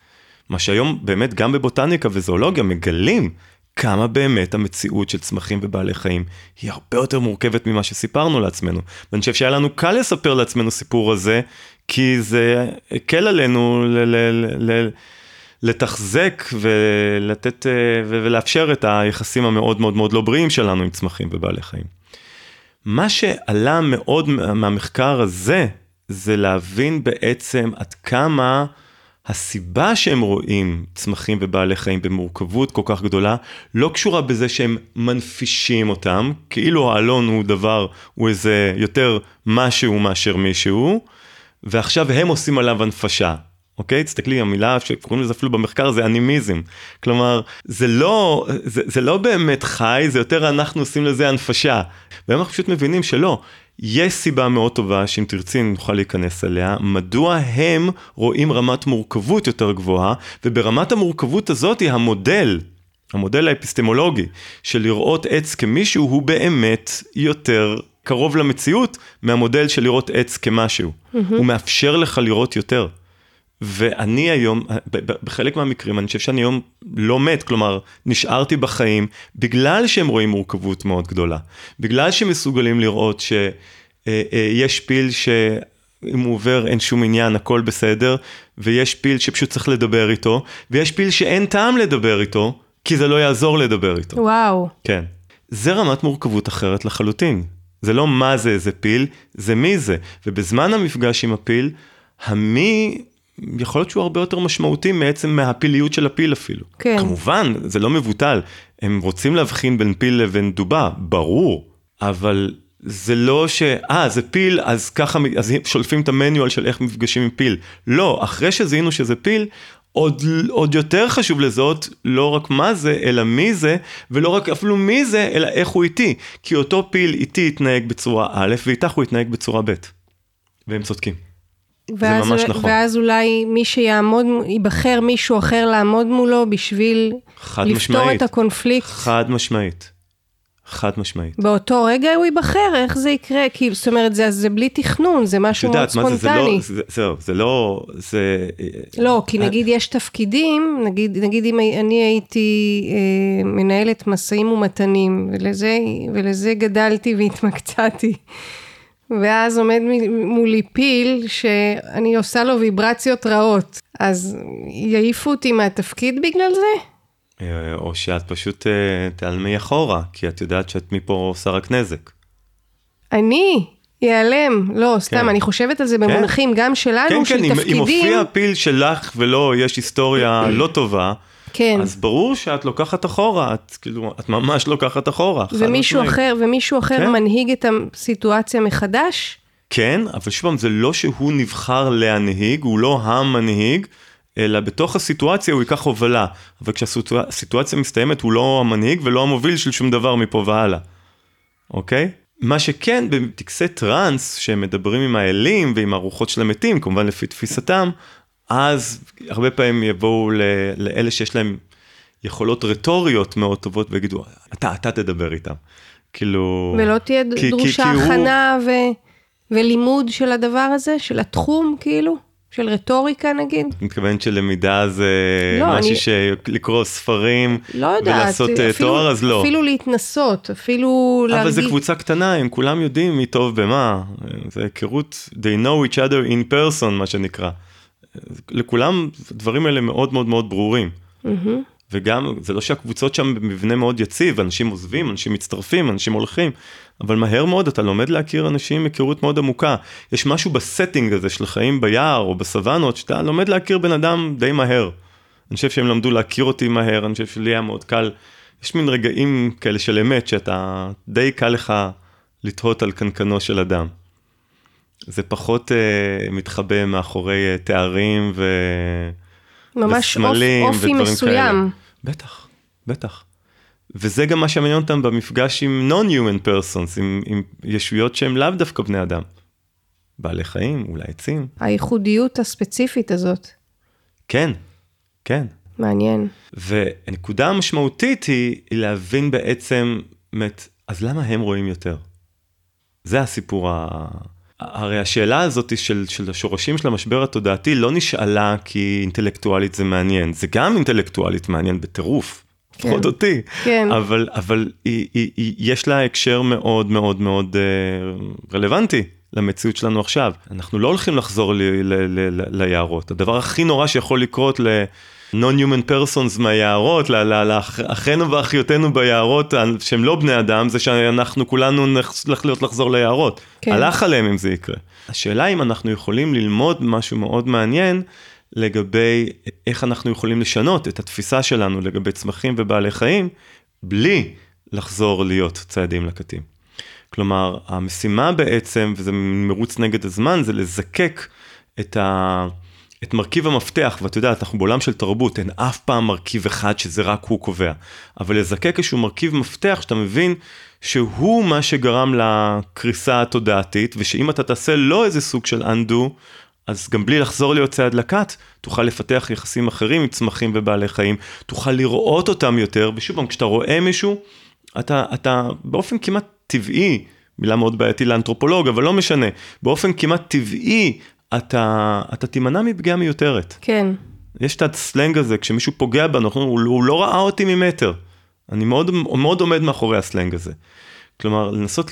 מה שהיום באמת גם בבוטניקה וזואולוגיה מגלים כמה באמת המציאות של צמחים ובעלי חיים היא הרבה יותר מורכבת ממה שסיפרנו לעצמנו. ואני חושב שהיה לנו קל לספר לעצמנו סיפור הזה, כי זה הקל עלינו לתחזק ולתת ולאפשר את היחסים המאוד מאוד מאוד לא בריאים שלנו עם צמחים ובעלי חיים. מה שעלה מאוד מהמחקר הזה, זה להבין בעצם עד כמה הסיבה שהם רואים צמחים ובעלי חיים במורכבות כל כך גדולה, לא קשורה בזה שהם מנפישים אותם, כאילו האלון הוא דבר, הוא איזה יותר משהו מאשר מישהו, ועכשיו הם עושים עליו הנפשה. אוקיי? תסתכלי, המילה שקוראים לזה אפילו במחקר זה אנימיזם. כלומר, זה לא, זה, זה לא באמת חי, זה יותר אנחנו עושים לזה הנפשה. והיום אנחנו פשוט מבינים שלא. יש סיבה מאוד טובה שאם תרצי נוכל להיכנס אליה, מדוע הם רואים רמת מורכבות יותר גבוהה, וברמת המורכבות הזאת היא המודל, המודל האפיסטמולוגי, של לראות עץ כמישהו הוא באמת יותר קרוב למציאות מהמודל של לראות עץ כמשהו. Mm-hmm. הוא מאפשר לך לראות יותר. ואני היום, בחלק מהמקרים, אני חושב שאני היום לא מת, כלומר, נשארתי בחיים, בגלל שהם רואים מורכבות מאוד גדולה. בגלל שהם מסוגלים לראות שיש אה, אה, פיל ש... אם הוא עובר אין שום עניין, הכל בסדר, ויש פיל שפשוט צריך לדבר איתו, ויש פיל שאין טעם לדבר איתו, כי זה לא יעזור לדבר איתו.
וואו.
כן. זה רמת מורכבות אחרת לחלוטין. זה לא מה זה איזה פיל, זה מי זה. ובזמן המפגש עם הפיל, המי יכול להיות שהוא הרבה יותר משמעותי מעצם מהפיליות של הפיל אפילו.
כן.
כמובן, זה לא מבוטל. הם רוצים להבחין בין פיל לבין דובה, ברור, אבל זה לא ש... אה, זה פיל, אז ככה, אז שולפים את המניואל של איך מפגשים עם פיל. לא, אחרי שזיהינו שזה פיל, עוד, עוד יותר חשוב לזהות לא רק מה זה, אלא מי זה, ולא רק אפילו מי זה, אלא איך הוא איתי. כי אותו פיל איתי יתנהג בצורה א', ואיתך הוא יתנהג בצורה ב'. והם צודקים.
ואז,
זה ממש נכון.
ואז אולי מי שיעמוד, ייבחר מישהו אחר לעמוד מולו בשביל לפתור
משמעית.
את הקונפליקט.
חד משמעית. חד משמעית.
באותו רגע הוא ייבחר, איך זה יקרה? כי זאת אומרת, זה, זה בלי תכנון, זה משהו מאוד ספונטני.
זה, זה, לא, זה, זה, זה לא, זה...
לא, כי נגיד יש תפקידים, נגיד, נגיד אם אני הייתי אה, מנהלת משאים ומתנים, ולזה, ולזה גדלתי והתמקצעתי. ואז עומד מולי פיל שאני עושה לו ויברציות רעות. אז יעיפו אותי מהתפקיד בגלל זה?
אה, או שאת פשוט אה, תעלמי אחורה, כי את יודעת שאת מפה עושה רק נזק.
אני? ייעלם. לא, סתם, כן. אני חושבת על זה כן. במונחים כן. גם שלנו, כן, של כן, תפקידים. כן, כן,
אם מופיע פיל שלך ולא יש היסטוריה לא טובה,
כן.
אז ברור שאת לוקחת אחורה, את כאילו, את ממש לוקחת אחורה.
ומישהו. אחר, ומישהו אחר
כן.
מנהיג את הסיטואציה מחדש?
כן, אבל שוב פעם, זה לא שהוא נבחר להנהיג, הוא לא המנהיג, אלא בתוך הסיטואציה הוא ייקח הובלה. אבל כשהסיטואציה מסתיימת, הוא לא המנהיג ולא המוביל של שום דבר מפה והלאה, אוקיי? מה שכן, בטקסי טראנס, שהם מדברים עם האלים ועם הרוחות של המתים, כמובן לפי תפיסתם, אז הרבה פעמים יבואו ל- לאלה שיש להם יכולות רטוריות מאוד טובות ויגידו, אתה, אתה תדבר איתם. כאילו...
ולא תהיה
כי-
דרושה
כי הוא-
הכנה ו... ולימוד של הדבר הזה, של התחום כאילו, של רטוריקה נגיד?
את מתכוונת שלמידה זה
לא,
משהו
אני-
שלקרוא ספרים
לא יודעת,
ולעשות אה,
אפילו,
תואר אז לא.
אפילו להתנסות, אפילו
אבל
להרגיש...
זה קבוצה קטנה, הם כולם יודעים מי טוב במה. זה היכרות, they know each other in person מה שנקרא. לכולם הדברים האלה מאוד מאוד מאוד ברורים.
מהמם.
וגם, זה לא שהקבוצות שם במבנה מאוד יציב, אנשים עוזבים, אנשים מצטרפים, אנשים הולכים, אבל מהר מאוד אתה לומד להכיר אנשים היכרות מאוד עמוקה. יש משהו ב setting הזה של חיים ביער או בסוואנות, שאתה לומד להכיר בן אדם די מהר. אני חושב שהם למדו להכיר אותי מהר, אני חושב שלי היה מאוד קל. יש מין רגעים כאלה של אמת, שאתה, די קל לך לתהות על קנקנו של אדם. זה פחות אה, מתחבא מאחורי אה, תארים ו...
ממש אופ,
וסמלים
אופי
ודברים
מסוים.
כאלה. בטח, בטח. וזה גם מה שמעניין אותם במפגש עם non-human persons, עם, עם ישויות שהם לאו דווקא בני אדם. בעלי חיים, אולי עצים.
הייחודיות הספציפית הזאת,
כן, כן.
מעניין.
והנקודה המשמעותית היא, היא להבין בעצם, באמת, אז למה הם רואים יותר? זה הסיפור ה... הרי השאלה הזאת של, של השורשים של המשבר התודעתי לא נשאלה כי אינטלקטואלית זה מעניין, זה גם אינטלקטואלית מעניין בטירוף,
כן.
לפחות אותי,
כן.
אבל, אבל היא, היא, היא, יש לה הקשר מאוד מאוד מאוד אה, רלוונטי למציאות שלנו עכשיו. אנחנו לא הולכים לחזור ל, ל, ל, ל, ליערות, הדבר הכי נורא שיכול לקרות ל... non-human persons מהיערות, לאחינו ואחיותינו ביערות שהם לא בני אדם, זה שאנחנו כולנו נצטרך להיות לחזור ליערות.
כן.
הלך עליהם אם זה יקרה. השאלה אם אנחנו יכולים ללמוד משהו מאוד מעניין לגבי איך אנחנו יכולים לשנות את התפיסה שלנו לגבי צמחים ובעלי חיים, בלי לחזור להיות ציידים לקטים. כלומר, המשימה בעצם, וזה מרוץ נגד הזמן, זה לזקק את ה... את מרכיב המפתח, ואת יודעת, אנחנו בעולם של תרבות, אין אף פעם מרכיב אחד שזה רק הוא קובע, אבל לזקק איזשהו מרכיב מפתח שאתה מבין שהוא מה שגרם לקריסה התודעתית, ושאם אתה תעשה לו איזה סוג של undo, אז גם בלי לחזור להיות צייד לקט, תוכל לפתח יחסים אחרים עם צמחים ובעלי חיים, תוכל לראות אותם יותר, ושוב פעם, כשאתה רואה מישהו, אתה, אתה באופן כמעט טבעי, מילה מאוד בעייתי לאנתרופולוג, אבל לא משנה, באופן כמעט טבעי, אתה, אתה תימנע מפגיעה מיותרת.
כן.
יש את הסלנג הזה, כשמישהו פוגע בנו, הוא, הוא לא ראה אותי ממטר. אני מאוד, מאוד עומד מאחורי הסלנג הזה. כלומר, לנסות,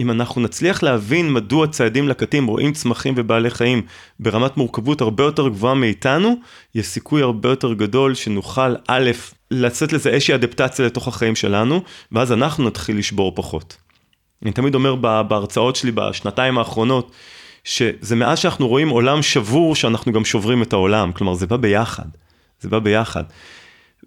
אם אנחנו נצליח להבין מדוע ציידים לקטים רואים צמחים ובעלי חיים ברמת מורכבות הרבה יותר גבוהה מאיתנו, יש סיכוי הרבה יותר גדול שנוכל, א', לצאת לזה איזושהי אדפטציה לתוך החיים שלנו, ואז אנחנו נתחיל לשבור פחות. אני תמיד אומר בהרצאות שלי בשנתיים האחרונות, שזה מאז שאנחנו רואים עולם שבור, שאנחנו גם שוברים את העולם, כלומר זה בא ביחד, זה בא ביחד.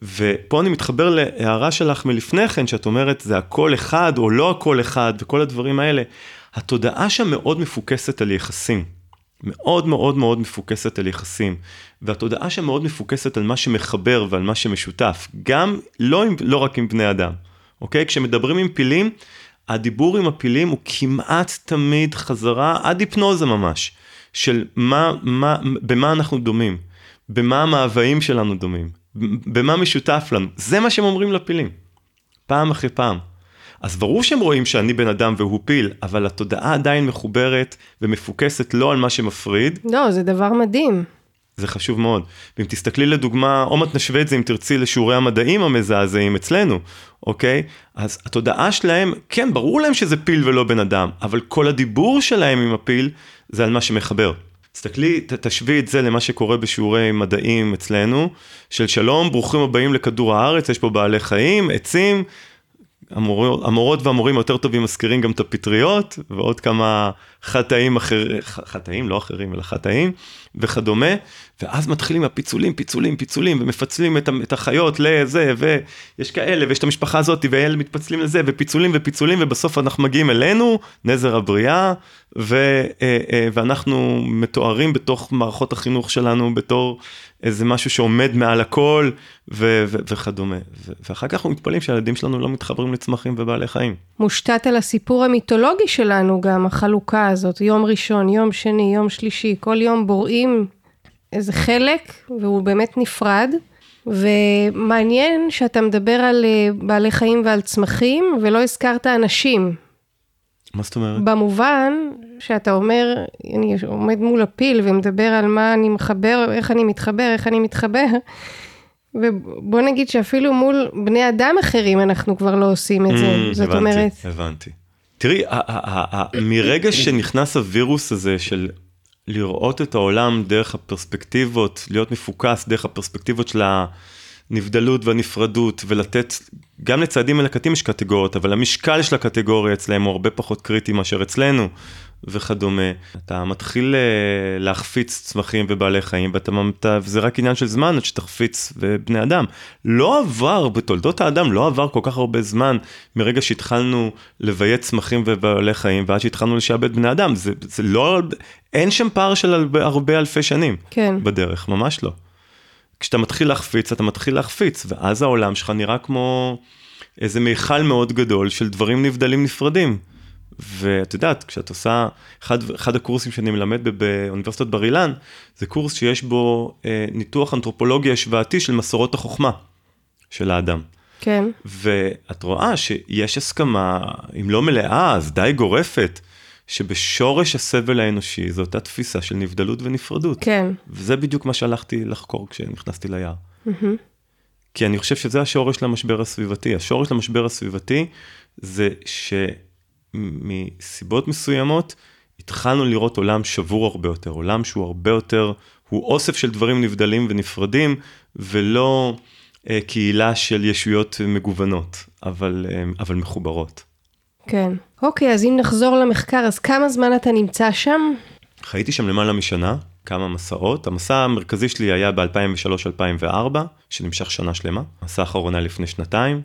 ופה אני מתחבר להערה שלך מלפני כן, שאת אומרת זה הכל אחד או לא הכל אחד וכל הדברים האלה. התודעה שם מאוד מפוקסת על יחסים. מאוד מאוד מאוד מפוקסת על יחסים. והתודעה שם מאוד מפוקסת על מה שמחבר ועל מה שמשותף. גם, לא, עם, לא רק עם בני אדם. אוקיי? כשמדברים עם פילים, הדיבור עם הפילים הוא כמעט תמיד חזרה עד היפנוזה ממש. של מה, מה, במה אנחנו דומים. במה המאוויים שלנו דומים. במה משותף לנו, זה מה שהם אומרים לפילים, פעם אחרי פעם. אז ברור שהם רואים שאני בן אדם והוא פיל, אבל התודעה עדיין מחוברת ומפוקסת לא על מה שמפריד.
לא, זה דבר מדהים.
זה חשוב מאוד. ואם תסתכלי לדוגמה, עוד מעט נשווה את זה אם תרצי לשיעורי המדעים המזעזעים אצלנו, אוקיי? אז התודעה שלהם, כן, ברור להם שזה פיל ולא בן אדם, אבל כל הדיבור שלהם עם הפיל זה על מה שמחבר. תסתכלי, תשווי את זה למה שקורה בשיעורי מדעים אצלנו, של שלום, ברוכים הבאים לכדור הארץ, יש פה בעלי חיים, עצים, המור, המורות והמורים היותר טובים מזכירים גם את הפטריות, ועוד כמה חטאים אחרים, חטאים, לא אחרים, אלא חטאים, וכדומה, ואז מתחילים הפיצולים, פיצולים, פיצולים, ומפצלים את, את החיות לזה, ויש כאלה, ויש את המשפחה הזאת, ואלה מתפצלים לזה, ופיצולים ופיצולים, ובסוף אנחנו מגיעים אלינו, נזר הבריאה, ו, אה, אה, ואנחנו מתוארים בתוך מערכות החינוך שלנו בתור איזה משהו שעומד מעל הכל, ו, ו, וכדומה. ו, ואחר כך אנחנו מתפלאים שהילדים שלנו לא מתחברים לצמחים ובעלי חיים.
מושתת על הסיפור המיתולוגי שלנו גם, החלוקה הזאת, יום ראשון, יום שני, יום שלישי, כל יום בוראים איזה חלק, והוא באמת נפרד. ומעניין שאתה מדבר על אה, בעלי חיים ועל צמחים, ולא הזכרת אנשים.
מה זאת אומרת?
במובן שאתה אומר, אני עומד מול הפיל ומדבר על מה אני מחבר, איך אני מתחבר, איך אני מתחבר, ובוא נגיד שאפילו מול בני אדם אחרים אנחנו כבר לא עושים את זה.
Mm,
זאת
הבנתי,
אומרת...
הבנתי. תראי, מרגע שנכנס הווירוס הזה של לראות את העולם דרך הפרספקטיבות, להיות מפוקס דרך הפרספקטיבות של הנבדלות והנפרדות, ולתת, גם לצעדים מלקטים יש קטגוריות, אבל המשקל של הקטגוריה אצלם הוא הרבה פחות קריטי מאשר אצלנו. וכדומה. אתה מתחיל אה, להחפיץ צמחים ובעלי חיים, ואתה, וזה רק עניין של זמן עד שתחפיץ בני אדם. לא עבר, בתולדות האדם לא עבר כל כך הרבה זמן מרגע שהתחלנו לביית צמחים ובעלי חיים, ועד שהתחלנו לשעבד בני אדם. זה, זה לא, אין שם פער של הרבה, הרבה אלפי שנים
כן.
בדרך, ממש לא. כשאתה מתחיל להחפיץ, אתה מתחיל להחפיץ, ואז העולם שלך נראה כמו איזה מיכל מאוד גדול של דברים נבדלים נפרדים. ואת יודעת, כשאת עושה, אחד, אחד הקורסים שאני מלמד באוניברסיטת בר אילן, זה קורס שיש בו אה, ניתוח אנתרופולוגי השוואתי של מסורות החוכמה של האדם.
כן.
ואת רואה שיש הסכמה, אם לא מלאה, אז די גורפת, שבשורש הסבל האנושי זו אותה תפיסה של נבדלות ונפרדות.
כן.
וזה בדיוק מה שהלכתי לחקור כשנכנסתי ליער.
Mm-hmm.
כי אני חושב שזה השורש של המשבר הסביבתי. השורש של המשבר הסביבתי זה ש... מסיבות מסוימות, התחלנו לראות עולם שבור הרבה יותר, עולם שהוא הרבה יותר, הוא אוסף של דברים נבדלים ונפרדים, ולא אה, קהילה של ישויות מגוונות, אבל, אה, אבל מחוברות.
כן. אוקיי, אז אם נחזור למחקר, אז כמה זמן אתה נמצא שם?
חייתי שם למעלה משנה, כמה מסעות. המסע המרכזי שלי היה ב-2003-2004, שנמשך שנה שלמה. המסע האחרון היה לפני שנתיים.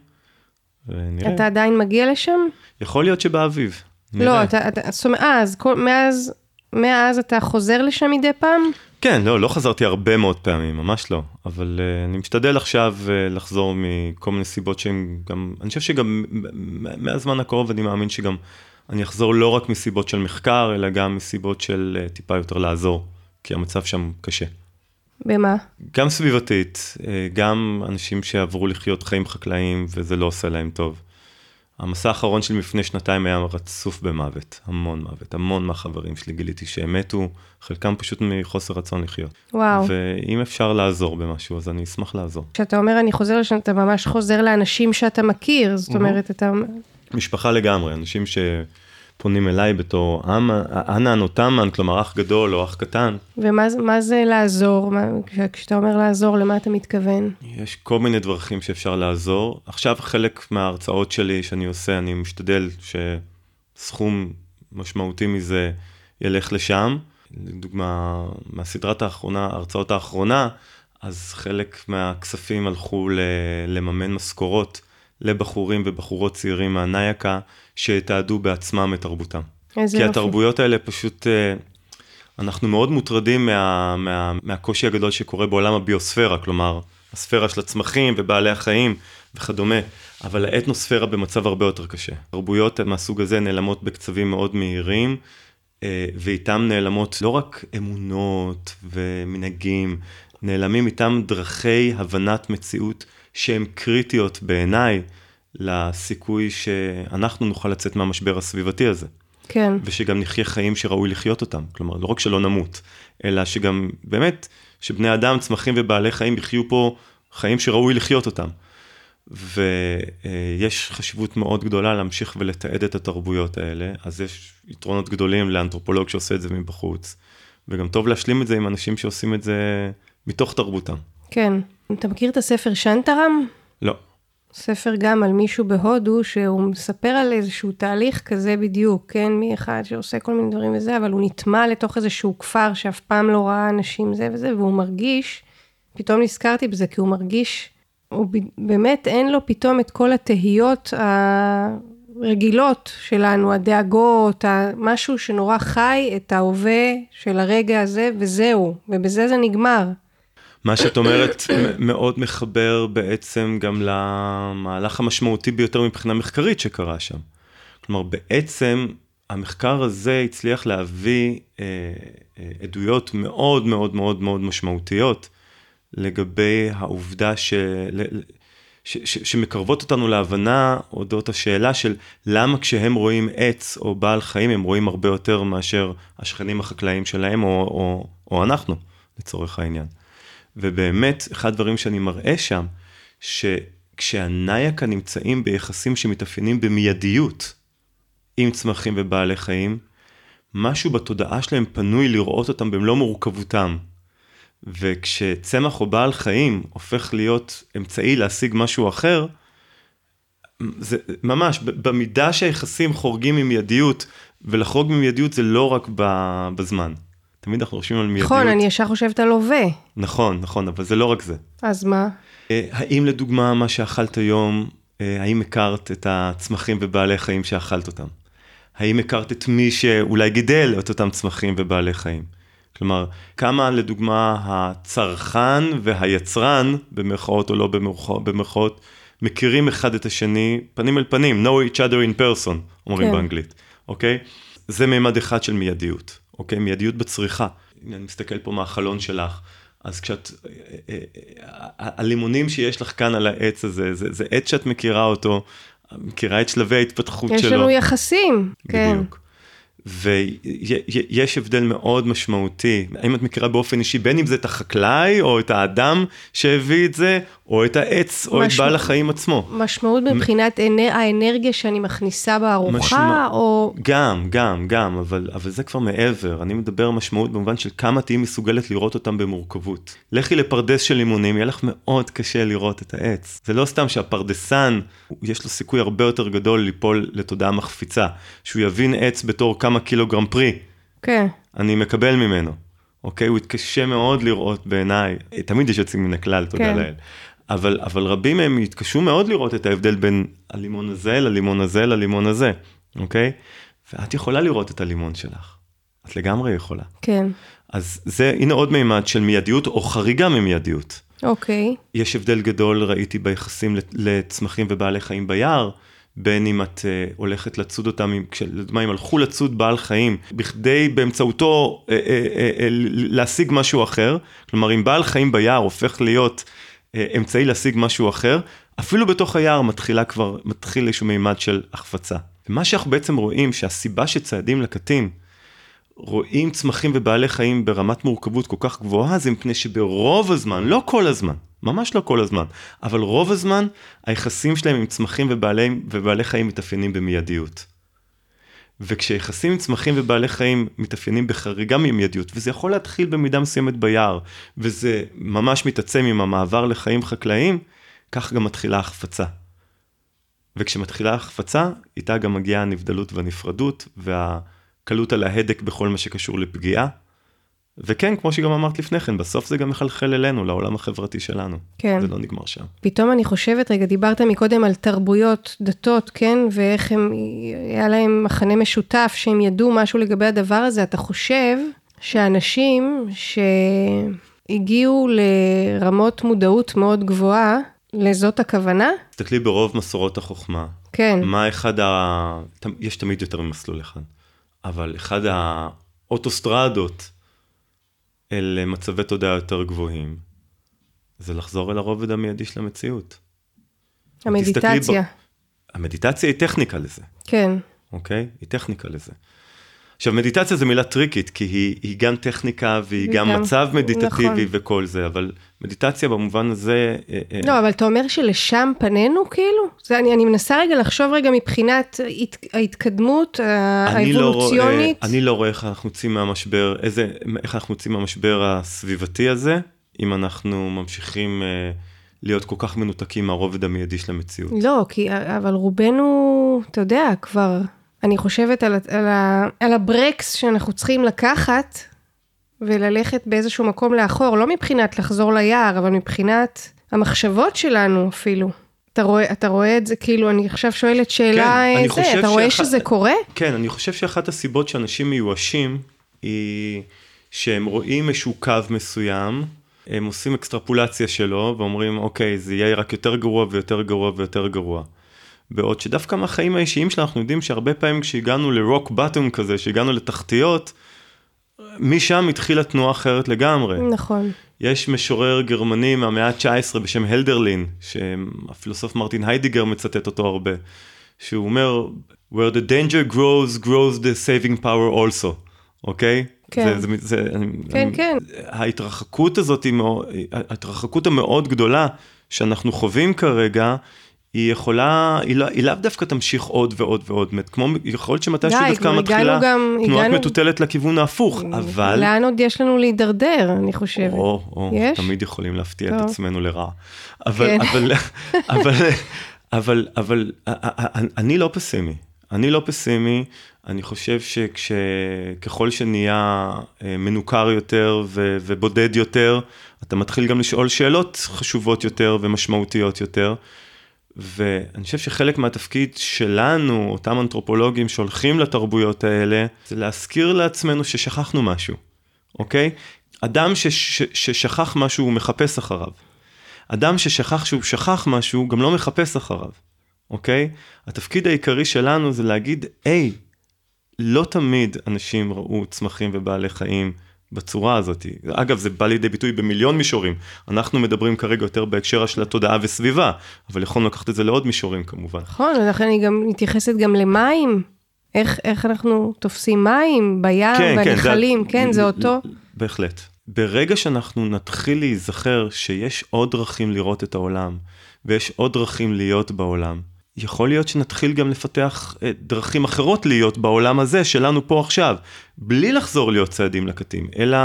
ונראה.
אתה עדיין מגיע לשם?
יכול להיות שבאביב.
לא, אתה, אתה, זאת אומרת, אה, אז כל, מאז, מאז אתה חוזר לשם מדי פעם?
כן, לא, לא חזרתי הרבה מאוד פעמים, ממש לא. אבל uh, אני משתדל עכשיו uh, לחזור מכל מיני סיבות שהם גם, אני חושב שגם מהזמן הקרוב אני מאמין שגם אני אחזור לא רק מסיבות של מחקר, אלא גם מסיבות של uh, טיפה יותר לעזור, כי המצב שם קשה.
במה?
גם סביבתית, אה, גם אנשים שעברו לחיות חיים חקלאיים וזה לא עושה להם טוב. המסע האחרון שלי לפני שנתיים היה רצוף במוות, המון מוות, המון מהחברים שלי גיליתי שהם מתו, חלקם פשוט מחוסר רצון לחיות.
וואו.
ואם אפשר לעזור במשהו, אז אני אשמח לעזור.
כשאתה אומר אני חוזר לשם, אתה ממש חוזר לאנשים שאתה מכיר, זאת אומרת, אתה...
משפחה לגמרי, אנשים ש... פונים אליי בתור אנן או תמן, כלומר אח גדול או אח קטן.
ומה זה לעזור? מה, כשאתה אומר לעזור, למה אתה מתכוון?
יש כל מיני דרכים שאפשר לעזור. עכשיו חלק מההרצאות שלי שאני עושה, אני משתדל שסכום משמעותי מזה ילך לשם. לדוגמה, מהסדרת האחרונה, ההרצאות האחרונה, אז חלק מהכספים הלכו לממן משכורות לבחורים ובחורות צעירים מהנייקה, שתעדו בעצמם את תרבותם.
איזה
כי
יופי.
התרבויות האלה פשוט, אה, אנחנו מאוד מוטרדים מה, מה, מהקושי הגדול שקורה בעולם הביוספירה, כלומר, הספירה של הצמחים ובעלי החיים וכדומה, אבל האתנוספירה במצב הרבה יותר קשה. תרבויות מהסוג הזה נעלמות בקצבים מאוד מהירים, אה, ואיתם נעלמות לא רק אמונות ומנהגים, נעלמים איתם דרכי הבנת מציאות שהן קריטיות בעיניי לסיכוי שאנחנו נוכל לצאת מהמשבר הסביבתי הזה.
כן.
ושגם נחיה חיים שראוי לחיות אותם. כלומר, לא רק שלא נמות, אלא שגם באמת, שבני אדם, צמחים ובעלי חיים יחיו פה חיים שראוי לחיות אותם. ויש חשיבות מאוד גדולה להמשיך ולתעד את התרבויות האלה, אז יש יתרונות גדולים לאנתרופולוג שעושה את זה מבחוץ, וגם טוב להשלים את זה עם אנשים שעושים את זה מתוך תרבותם.
כן. אתה מכיר את הספר שנטרם?
לא.
ספר גם על מישהו בהודו, שהוא מספר על איזשהו תהליך כזה בדיוק, כן? מאחד שעושה כל מיני דברים וזה, אבל הוא נטמע לתוך איזשהו כפר שאף פעם לא ראה אנשים זה וזה, והוא מרגיש, פתאום נזכרתי בזה, כי הוא מרגיש, הוא באמת אין לו פתאום את כל התהיות הרגילות שלנו, הדאגות, משהו שנורא חי את ההווה של הרגע הזה, וזהו, ובזה זה נגמר.
מה שאת אומרת מאוד מחבר בעצם גם למהלך המשמעותי ביותר מבחינה מחקרית שקרה שם. כלומר, בעצם המחקר הזה הצליח להביא אה, אה, עדויות מאוד מאוד מאוד מאוד משמעותיות לגבי העובדה ש... ש, ש, שמקרבות אותנו להבנה אודות השאלה של למה כשהם רואים עץ או בעל חיים הם רואים הרבה יותר מאשר השכנים החקלאיים שלהם או, או, או אנחנו לצורך העניין. ובאמת, אחד הדברים שאני מראה שם, שכשהניאקה נמצאים ביחסים שמתאפיינים במיידיות עם צמחים ובעלי חיים, משהו בתודעה שלהם פנוי לראות אותם במלוא מורכבותם. וכשצמח או בעל חיים הופך להיות אמצעי להשיג משהו אחר, זה ממש, במידה שהיחסים חורגים ממיידיות, ולחרוג ממיידיות זה לא רק בזמן. תמיד אנחנו חושבים על מיידיות.
נכון, אני ישר חושבת על הווה.
נכון, נכון, אבל זה לא רק זה.
אז מה?
אה, האם לדוגמה מה שאכלת היום, אה, האם הכרת את הצמחים ובעלי חיים שאכלת אותם? האם הכרת את מי שאולי גידל את אותם צמחים ובעלי חיים? כלומר, כמה לדוגמה הצרכן והיצרן, במרכאות או לא במרכאות, מכירים אחד את השני פנים אל פנים, know each other in person, אומרים כן. באנגלית, אוקיי? זה מימד אחד של מיידיות. אוקיי? מיידיות בצריכה. אני מסתכל פה מהחלון שלך. אז כשאת, אה, אה, אה, הלימונים שיש לך כאן על העץ הזה, זה, זה עץ שאת מכירה אותו, מכירה את שלבי ההתפתחות
יש
שלו.
יש לנו יחסים, כן.
בדיוק. ויש הבדל מאוד משמעותי, האם את מכירה באופן אישי, בין אם זה את החקלאי או את האדם שהביא את זה, או את העץ, או משמע... את בעל החיים עצמו.
משמעות מבחינת אנר... האנרגיה שאני מכניסה בארוחה, משמע... או...
גם, גם, גם, אבל, אבל זה כבר מעבר. אני מדבר משמעות במובן של כמה תהיי מסוגלת לראות אותם במורכבות. לכי לפרדס של לימונים, יהיה לך מאוד קשה לראות את העץ. זה לא סתם שהפרדסן, יש לו סיכוי הרבה יותר גדול ליפול לתודעה מחפיצה. שהוא יבין עץ בתור כמה קילוגרם פרי.
כן.
אני מקבל ממנו. אוקיי? הוא יתקשה מאוד לראות בעיניי, תמיד יש יוצאים מן הכלל, תודה כן. לאל. אבל, אבל רבים מהם יתקשו מאוד לראות את ההבדל בין הלימון הזה ללימון הזה ללימון הזה, אוקיי? ואת יכולה לראות את הלימון שלך. את לגמרי יכולה.
כן.
אז זה, הנה עוד מימד של מיידיות או חריגה ממיידיות.
אוקיי.
יש הבדל גדול, ראיתי ביחסים לצמחים ובעלי חיים ביער, בין אם את uh, הולכת לצוד אותם, לדוגמה אם הלכו לצוד בעל חיים, בכדי באמצעותו uh, uh, uh, uh, להשיג משהו אחר, כלומר אם בעל חיים ביער הופך להיות אה, אמצעי להשיג משהו אחר, אפילו בתוך היער מתחילה כבר, מתחיל איזשהו מימד של החפצה. ומה שאנחנו בעצם רואים, שהסיבה שצעדים לקטים, רואים צמחים ובעלי חיים ברמת מורכבות כל כך גבוהה, זה מפני שברוב הזמן, לא כל הזמן, ממש לא כל הזמן, אבל רוב הזמן, היחסים שלהם עם צמחים ובעלי, ובעלי חיים מתאפיינים במיידיות. וכשיחסים עם צמחים ובעלי חיים מתאפיינים בחריגה ממיידיות, וזה יכול להתחיל במידה מסוימת ביער, וזה ממש מתעצם עם המעבר לחיים חקלאיים, כך גם מתחילה החפצה. וכשמתחילה החפצה, איתה גם מגיעה הנבדלות והנפרדות, והקלות על ההדק בכל מה שקשור לפגיעה. וכן, כמו שגם אמרת לפני כן, בסוף זה גם מחלחל אלינו, לעולם החברתי שלנו.
כן.
זה לא נגמר שם.
פתאום אני חושבת, רגע, דיברת מקודם על תרבויות, דתות, כן? ואיך הם, היה להם מחנה משותף, שהם ידעו משהו לגבי הדבר הזה. אתה חושב שאנשים שהגיעו לרמות מודעות מאוד גבוהה, לזאת הכוונה?
תסתכלי ברוב מסורות החוכמה.
כן.
מה אחד ה... יש תמיד יותר ממסלול אחד, אבל אחד האוטוסטרדות אל מצבי תודעה יותר גבוהים, זה לחזור אל הרובד המיידי של המציאות.
המדיטציה. ב...
המדיטציה היא טכניקה לזה.
כן.
אוקיי? היא טכניקה לזה. עכשיו מדיטציה זה מילה טריקית כי היא, היא גם טכניקה והיא גם, גם מצב מדיטטיבי נכון. וכל זה אבל מדיטציה במובן הזה.
אה, אה, לא אבל אתה אומר שלשם פנינו כאילו? זה אני, אני מנסה רגע לחשוב רגע מבחינת הת, ההתקדמות האבולוציונית.
אני לא, רואה, אני לא רואה איך אנחנו יוצאים מהמשבר איזה איך אנחנו יוצאים מהמשבר הסביבתי הזה אם אנחנו ממשיכים. אה, להיות כל כך מנותקים מהרובד המיידי של המציאות.
לא, כי, אבל רובנו, אתה יודע, כבר, אני חושבת על, על, על הברקס שאנחנו צריכים לקחת וללכת באיזשהו מקום לאחור, לא מבחינת לחזור ליער, אבל מבחינת המחשבות שלנו אפילו. אתה רואה, אתה רואה את זה, כאילו, אני עכשיו שואלת שאלה, כן, זה, אתה שאח... רואה שזה קורה?
כן, אני חושב שאחת הסיבות שאנשים מיואשים, היא שהם רואים איזשהו קו מסוים, הם עושים אקסטרפולציה שלו, ואומרים, אוקיי, זה יהיה רק יותר גרוע ויותר גרוע ויותר גרוע. בעוד שדווקא מהחיים האישיים שלנו, אנחנו יודעים שהרבה פעמים כשהגענו לרוק בטום כזה, שהגענו לתחתיות, משם התחילה תנועה אחרת לגמרי.
נכון.
יש משורר גרמני מהמאה ה-19 בשם הלדרלין, שהפילוסוף מרטין היידיגר מצטט אותו הרבה, שהוא אומר, where the danger grows, grows the saving power also, אוקיי? Okay?
כן, זה, זה, זה, כן, אני, כן.
ההתרחקות הזאת, ההתרחקות המאוד גדולה שאנחנו חווים כרגע, היא יכולה, היא, לא, היא לאו דווקא תמשיך עוד ועוד ועוד, כמו, יכול להיות שמתישהו דווקא מתחילה גם, תנועת הגענו... מטוטלת לכיוון ההפוך, אבל...
לאן עוד יש לנו להידרדר, אני חושבת.
או, או, יש? תמיד יכולים להפתיע טוב. את עצמנו לרעה. אבל, כן. אבל, אבל, אבל, אבל, אבל, אני לא פסימי. אני לא פסימי, אני חושב שככל שנהיה אה, מנוכר יותר ו, ובודד יותר, אתה מתחיל גם לשאול שאלות חשובות יותר ומשמעותיות יותר. ואני חושב שחלק מהתפקיד שלנו, אותם אנתרופולוגים שהולכים לתרבויות האלה, זה להזכיר לעצמנו ששכחנו משהו, אוקיי? אדם ש, ששכח משהו הוא מחפש אחריו. אדם ששכח שהוא שכח משהו גם לא מחפש אחריו, אוקיי? התפקיד העיקרי שלנו זה להגיד, היי, לא תמיד אנשים ראו צמחים ובעלי חיים בצורה הזאת. אגב, זה בא לידי ביטוי במיליון מישורים. אנחנו מדברים כרגע יותר בהקשר של התודעה וסביבה, אבל יכולנו לקחת את זה לעוד מישורים כמובן.
נכון, ולכן אני גם מתייחסת גם למים. איך, איך אנחנו תופסים מים בים, כן, בנחלים, כן, זה, כן, זה אותו.
בהחלט. ברגע שאנחנו נתחיל להיזכר שיש עוד דרכים לראות את העולם, ויש עוד דרכים להיות בעולם, יכול להיות שנתחיל גם לפתח אה, דרכים אחרות להיות בעולם הזה שלנו פה עכשיו, בלי לחזור להיות צעדים לקטים, אלא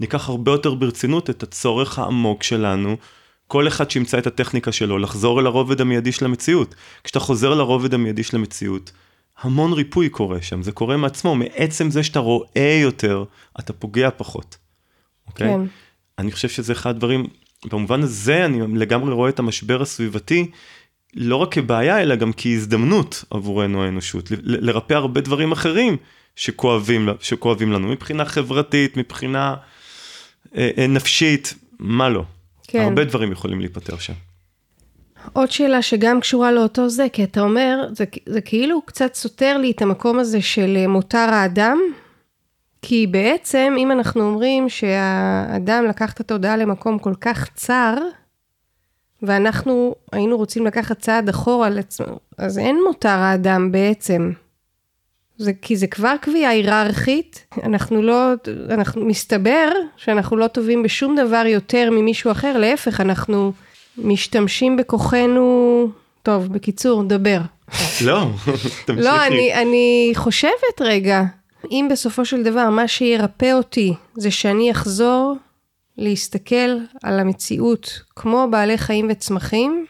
ניקח הרבה יותר ברצינות את הצורך העמוק שלנו, כל אחד שימצא את הטכניקה שלו, לחזור אל הרובד המיידי של המציאות. כשאתה חוזר לרובד המיידי של המציאות, המון ריפוי קורה שם, זה קורה מעצמו, מעצם זה שאתה רואה יותר, אתה פוגע פחות. אוקיי? כן. אני חושב שזה אחד הדברים, במובן הזה אני לגמרי רואה את המשבר הסביבתי לא רק כבעיה, אלא גם כהזדמנות עבורנו האנושות, לרפא הרבה דברים אחרים שכואבים, שכואבים לנו, מבחינה חברתית, מבחינה אה, אה, נפשית, מה לא. כן. הרבה דברים יכולים להיפטר שם.
עוד שאלה שגם קשורה לאותו זה, כי אתה אומר, זה, זה כאילו קצת סותר לי את המקום הזה של אה, מותר האדם, כי בעצם אם אנחנו אומרים שהאדם לקח את התודעה למקום כל כך צר, ואנחנו היינו רוצים לקחת צעד אחורה על עצמנו, אז אין מותר האדם בעצם. זה, כי זה כבר קביעה היררכית, אנחנו לא, אנחנו, מסתבר שאנחנו לא טובים בשום דבר יותר ממישהו אחר, להפך, אנחנו משתמשים בכוחנו, טוב, בקיצור, דבר.
לא,
תמשיכי. לא, אני, אני חושבת רגע, אם בסופו של דבר מה שירפא אותי זה שאני אחזור להסתכל על המציאות כמו בעלי חיים וצמחים,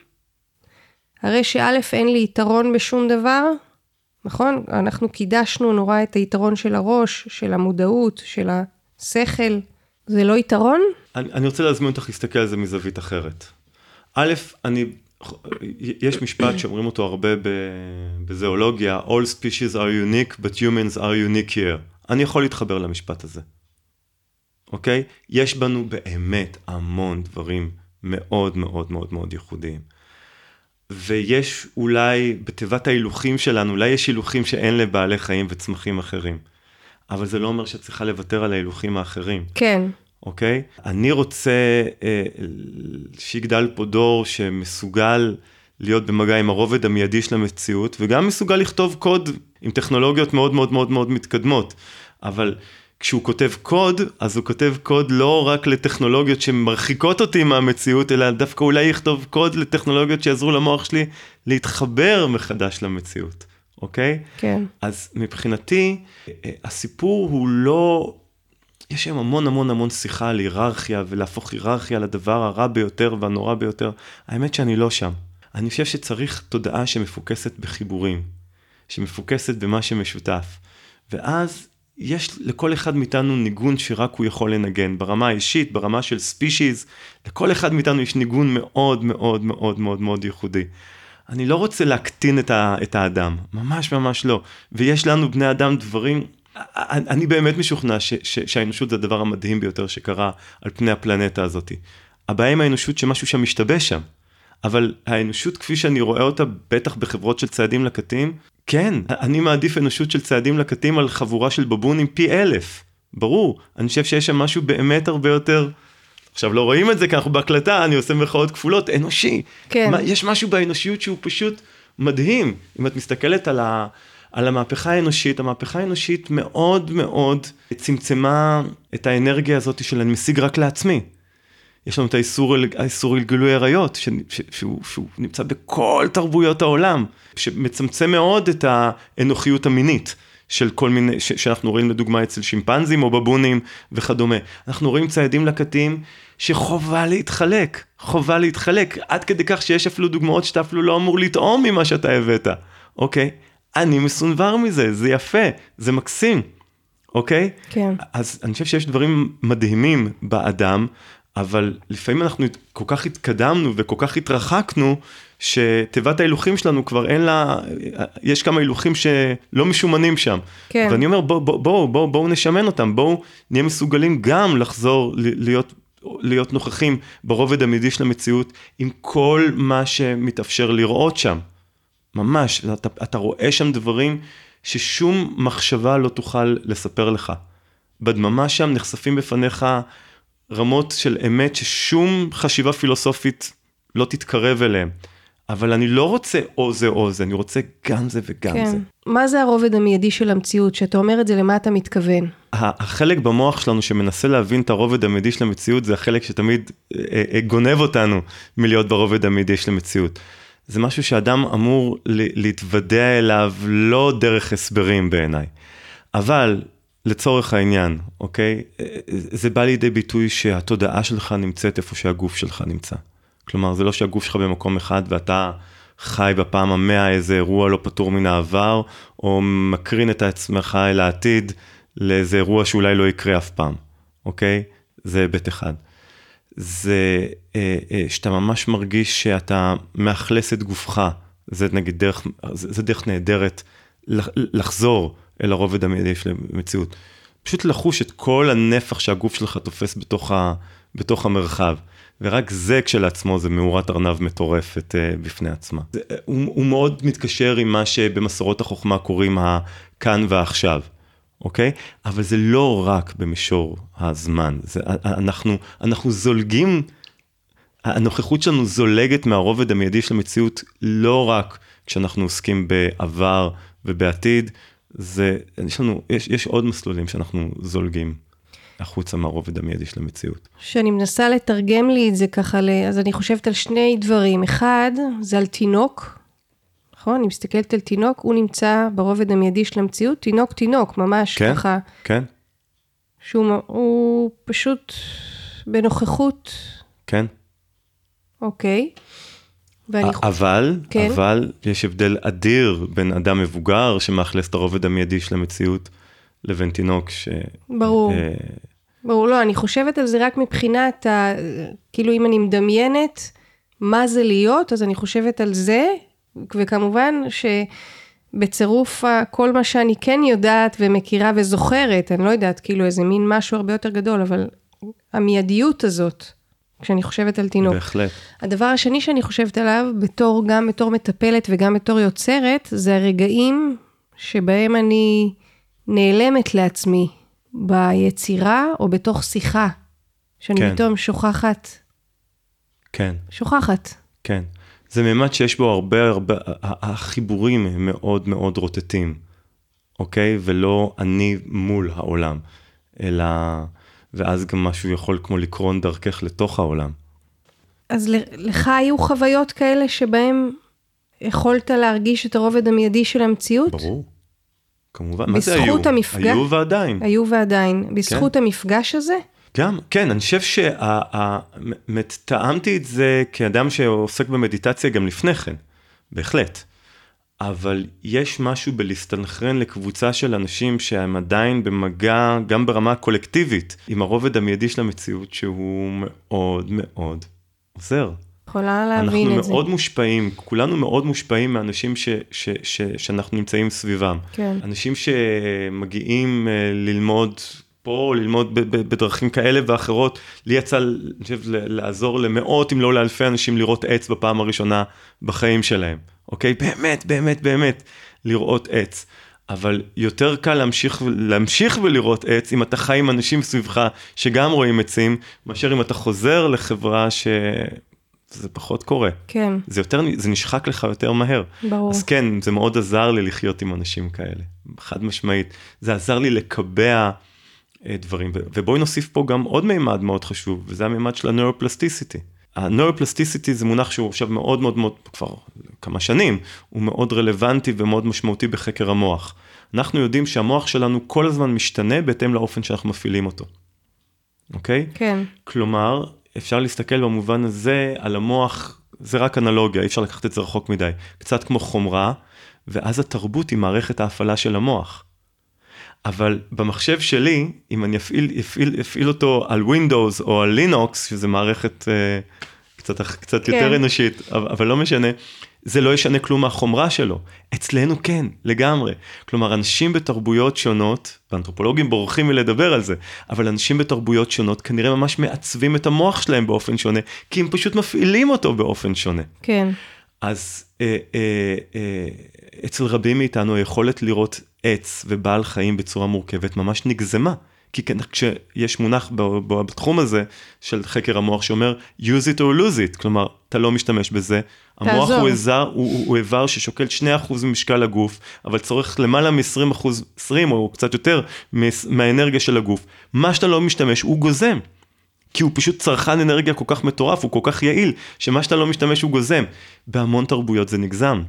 הרי שא' אין לי יתרון בשום דבר, נכון? אנחנו קידשנו נורא את היתרון של הראש, של המודעות, של השכל. זה לא יתרון?
אני, אני רוצה להזמין אותך להסתכל על זה מזווית אחרת. א', אני, יש משפט שאומרים אותו הרבה בזואולוגיה, All species are unique, but humans are unique here. אני יכול להתחבר למשפט הזה. אוקיי? יש בנו באמת המון דברים מאוד מאוד מאוד מאוד ייחודיים. ויש אולי בתיבת ההילוכים שלנו, אולי יש הילוכים שאין לבעלי חיים וצמחים אחרים. אבל זה לא אומר שאת צריכה לוותר על ההילוכים האחרים.
כן.
אוקיי? אני רוצה אה, שיגדל פה דור שמסוגל להיות במגע עם הרובד המיידי של המציאות, וגם מסוגל לכתוב קוד עם טכנולוגיות מאוד מאוד מאוד מאוד מתקדמות. אבל כשהוא כותב קוד, אז הוא כותב קוד לא רק לטכנולוגיות שמרחיקות אותי מהמציאות, אלא דווקא אולי יכתוב קוד לטכנולוגיות שיעזרו למוח שלי להתחבר מחדש למציאות, אוקיי?
כן.
אז מבחינתי, הסיפור הוא לא, יש היום המון המון המון שיחה על היררכיה ולהפוך היררכיה לדבר הרע ביותר והנורא ביותר. האמת שאני לא שם. אני חושב שצריך תודעה שמפוקסת בחיבורים, שמפוקסת במה שמשותף. ואז יש לכל אחד מאיתנו ניגון שרק הוא יכול לנגן, ברמה האישית, ברמה של ספישיז, לכל אחד מאיתנו יש ניגון מאוד מאוד מאוד מאוד מאוד ייחודי. אני לא רוצה להקטין את, ה, את האדם, ממש ממש לא. ויש לנו בני אדם דברים, אני באמת משוכנע ש, ש, שהאנושות זה הדבר המדהים ביותר שקרה על פני הפלנטה הזאת. הבעיה עם האנושות שמשהו שם משתבש שם. אבל האנושות כפי שאני רואה אותה, בטח בחברות של צעדים לקטים, כן, אני מעדיף אנושות של צעדים לקטים על חבורה של בבונים פי אלף. ברור, אני חושב שיש שם משהו באמת הרבה יותר... עכשיו לא רואים את זה כי אנחנו בהקלטה, אני עושה מחאות כפולות, אנושי.
כן.
מה, יש משהו באנושיות שהוא פשוט מדהים. אם את מסתכלת על, ה, על המהפכה האנושית, המהפכה האנושית מאוד מאוד צמצמה את האנרגיה הזאת של אני משיג רק לעצמי. יש לנו את האיסור, האיסור על גילוי עריות, שהוא, שהוא נמצא בכל תרבויות העולם, שמצמצם מאוד את האנוכיות המינית. של כל מיני, ש, שאנחנו רואים לדוגמה אצל שימפנזים או בבונים וכדומה. אנחנו רואים ציידים לקטים שחובה להתחלק, חובה להתחלק, עד כדי כך שיש אפילו דוגמאות שאתה אפילו לא אמור לטעום ממה שאתה הבאת, אוקיי? אני מסונבר מזה, זה יפה, זה מקסים, אוקיי?
כן.
אז אני חושב שיש דברים מדהימים באדם, אבל לפעמים אנחנו כל כך התקדמנו וכל כך התרחקנו, שתיבת ההילוכים שלנו כבר אין לה, יש כמה הילוכים שלא משומנים שם.
כן.
ואני אומר בואו בוא, בוא, בוא, בוא נשמן אותם, בואו נהיה מסוגלים גם לחזור להיות, להיות נוכחים ברובד המידי של המציאות עם כל מה שמתאפשר לראות שם. ממש, אתה, אתה רואה שם דברים ששום מחשבה לא תוכל לספר לך. בדממה שם נחשפים בפניך רמות של אמת ששום חשיבה פילוסופית לא תתקרב אליהם. אבל אני לא רוצה או זה או זה, אני רוצה גם זה וגם
כן.
זה.
מה זה הרובד המיידי של המציאות? כשאתה אומר את זה, למה אתה מתכוון?
החלק במוח שלנו שמנסה להבין את הרובד המיידי של המציאות, זה החלק שתמיד אה, אה, גונב אותנו מלהיות ברובד המיידי של המציאות. זה משהו שאדם אמור להתוודע אליו לא דרך הסברים בעיניי. אבל לצורך העניין, אוקיי? זה בא לידי ביטוי שהתודעה שלך נמצאת איפה שהגוף שלך נמצא. כלומר, זה לא שהגוף שלך במקום אחד ואתה חי בפעם המאה איזה אירוע לא פתור מן העבר, או מקרין את עצמך אל העתיד לאיזה אירוע שאולי לא יקרה אף פעם, אוקיי? זה היבט אחד. זה אה, אה, שאתה ממש מרגיש שאתה מאכלס את גופך, זה נגיד דרך, זה, זה דרך נהדרת לחזור אל הרובד המיידי של המציאות. פשוט לחוש את כל הנפח שהגוף שלך תופס בתוך, ה, בתוך המרחב. ורק זה כשלעצמו זה מאורת ארנב מטורפת uh, בפני עצמה. זה, הוא, הוא מאוד מתקשר עם מה שבמסורות החוכמה קוראים הכאן ועכשיו, אוקיי? אבל זה לא רק במישור הזמן, זה, אנחנו, אנחנו זולגים, הנוכחות שלנו זולגת מהרובד המיידי של המציאות לא רק כשאנחנו עוסקים בעבר ובעתיד, זה, יש לנו, יש, יש עוד מסלולים שאנחנו זולגים החוצה מהרובד המיידי של המציאות.
כשאני מנסה לתרגם לי את זה ככה, אז אני חושבת על שני דברים. אחד, זה על תינוק, נכון? אני מסתכלת על תינוק, הוא נמצא ברובד המיידי של המציאות, תינוק תינוק, ממש
כן,
ככה.
כן.
שהוא פשוט בנוכחות.
כן.
אוקיי.
ואני... אבל, כן? אבל יש הבדל אדיר בין אדם מבוגר שמאכלס את הרובד המיידי של המציאות, לבין תינוק ש...
ברור. אה... ברור, לא, אני חושבת על זה רק מבחינת, ה... כאילו אם אני מדמיינת מה זה להיות, אז אני חושבת על זה, וכמובן שבצירוף כל מה שאני כן יודעת ומכירה וזוכרת, אני לא יודעת, כאילו איזה מין משהו הרבה יותר גדול, אבל המיידיות הזאת, כשאני חושבת על תינוק.
בהחלט.
הדבר השני שאני חושבת עליו, בתור, גם בתור מטפלת וגם בתור יוצרת, זה הרגעים שבהם אני נעלמת לעצמי ביצירה או בתוך שיחה, שאני כן. פתאום שוכחת.
כן.
שוכחת.
כן. זה מימד שיש בו הרבה הרבה, החיבורים הם מאוד מאוד רוטטים, אוקיי? ולא אני מול העולם, אלא... ואז גם משהו יכול כמו לקרון דרכך לתוך העולם.
אז לך היו חוויות כאלה שבהם יכולת להרגיש את הרובד המיידי של המציאות?
ברור, כמובן, מה זה היו?
בזכות המפגש-
היו ועדיין.
היו ועדיין. בזכות המפגש הזה?
גם, כן, אני חושב שטעמתי את זה כאדם שעוסק במדיטציה גם לפני כן, בהחלט. אבל יש משהו בלהסתנכרן לקבוצה של אנשים שהם עדיין במגע, גם ברמה הקולקטיבית, עם הרובד המיידי של המציאות, שהוא מאוד מאוד עוזר.
יכולה להבין
אנחנו
את זה.
מאוד מושפעים, כולנו מאוד מושפעים מאנשים ש, ש, ש, שאנחנו נמצאים סביבם.
כן.
אנשים שמגיעים אה, ללמוד פה, ללמוד ב- ב- בדרכים כאלה ואחרות, לי יצא, אני חושב, לעזור למאות אם לא לאלפי אנשים לראות עץ בפעם הראשונה בחיים שלהם, אוקיי? באמת, באמת, באמת, לראות עץ. אבל יותר קל להמשיך, להמשיך ולראות עץ אם אתה חי עם אנשים סביבך שגם רואים עצים, מאשר אם אתה חוזר לחברה שזה פחות קורה.
כן,
זה יותר, זה נשחק לך יותר מהר.
ברור.
אז כן, זה מאוד עזר לי לחיות עם אנשים כאלה, חד משמעית. זה עזר לי לקבע אה, דברים, ובואי נוסיף פה גם עוד מימד מאוד חשוב, וזה המימד של הנוירופלסטיסיטי. הנוירופלסטיסיטי זה מונח שהוא עכשיו מאוד מאוד מאוד, כבר כמה שנים, הוא מאוד רלוונטי ומאוד משמעותי בחקר המוח. אנחנו יודעים שהמוח שלנו כל הזמן משתנה בהתאם לאופן שאנחנו מפעילים אותו, אוקיי?
כן,
כלומר, אפשר להסתכל במובן הזה על המוח, זה רק אנלוגיה, אי אפשר לקחת את זה רחוק מדי. קצת כמו חומרה, ואז התרבות היא מערכת ההפעלה של המוח. אבל במחשב שלי, אם אני אפעיל, אפעיל, אפעיל אותו על Windows או על לינוקס, שזה מערכת אה, קצת, קצת
כן.
יותר אנושית, אבל, אבל לא משנה, זה לא ישנה כלום מהחומרה שלו. אצלנו כן, לגמרי. כלומר, אנשים בתרבויות שונות, ואנתרופולוגים בורחים מלדבר על זה, אבל אנשים בתרבויות שונות כנראה ממש מעצבים את המוח שלהם באופן שונה, כי הם פשוט מפעילים אותו באופן שונה.
כן,
אז אה, אה, אה, אצל רבים מאיתנו היכולת לראות עץ ובעל חיים בצורה מורכבת ממש נגזמה. כי כשיש מונח ב- ב- בתחום הזה של חקר המוח שאומר use it or lose it, כלומר, אתה לא משתמש בזה. המוח. הוא איבר, הוא, הוא, הוא איבר ששוקל 2% ממשקל הגוף, אבל צורך למעלה מ-20%, 20 או קצת יותר, מהאנרגיה של הגוף. מה שאתה לא משתמש, הוא גוזם. כי הוא פשוט צרכן אנרגיה כל כך מטורף, הוא כל כך יעיל, שמה שאתה לא משתמש הוא גוזם. בהמון תרבויות זה נגזם.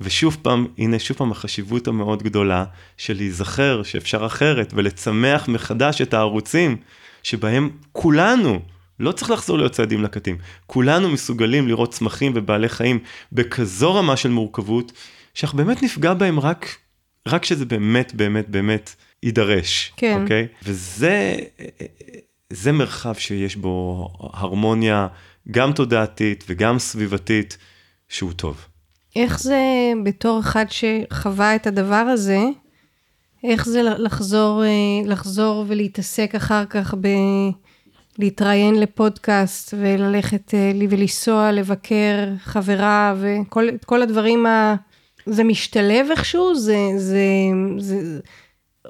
ושוב פעם, הנה שוב פעם החשיבות המאוד גדולה של להיזכר שאפשר אחרת ולצמח מחדש את הערוצים שבהם כולנו, לא צריך לחזור להיות צעדים לקטים, כולנו מסוגלים לראות צמחים ובעלי חיים בכזו רמה של מורכבות, שאנחנו באמת נפגע בהם רק, רק שזה באמת באמת באמת יידרש,
כן.
אוקיי? וזה זה מרחב שיש בו הרמוניה גם תודעתית וגם סביבתית שהוא טוב.
איך זה בתור אחד שחווה את הדבר הזה, איך זה לחזור, אה, לחזור ולהתעסק אחר כך ב... להתראיין לפודקאסט וללכת אה, ולנסוע לבקר חברה וכל כל הדברים ה... זה משתלב איכשהו? זה, זה, זה,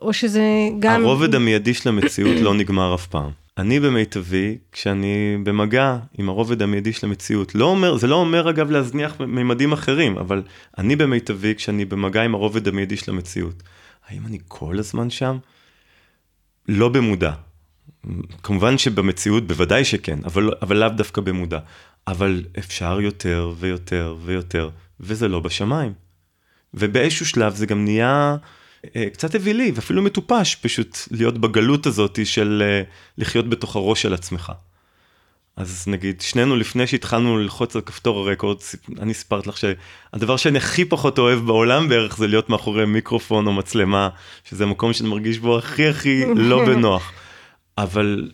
או שזה גם...
הרובד המיידי של המציאות לא נגמר אף פעם. אני במיטבי, כשאני במגע עם הרובד המיידי של המציאות, לא אומר, זה לא אומר אגב להזניח מימדים אחרים, אבל אני במיטבי כשאני במגע עם הרובד המיידי של המציאות. האם אני כל הזמן שם? לא במודע. כמובן שבמציאות בוודאי שכן, אבל, אבל לאו דווקא במודע. אבל אפשר יותר ויותר ויותר, וזה לא בשמיים. ובאיזשהו שלב זה גם נהיה קצת אווילי ואפילו מטופש פשוט להיות בגלות הזאת של אה, לחיות בתוך הראש של עצמך. אז נגיד שנינו לפני שהתחלנו ללחוץ על כפתור הרקורד, אני סיפרת לך שהדבר שאני הכי פחות אוהב בעולם בערך זה להיות מאחורי מיקרופון או מצלמה, שזה מקום שאני מרגיש בו הכי הכי לא בנוח. אבל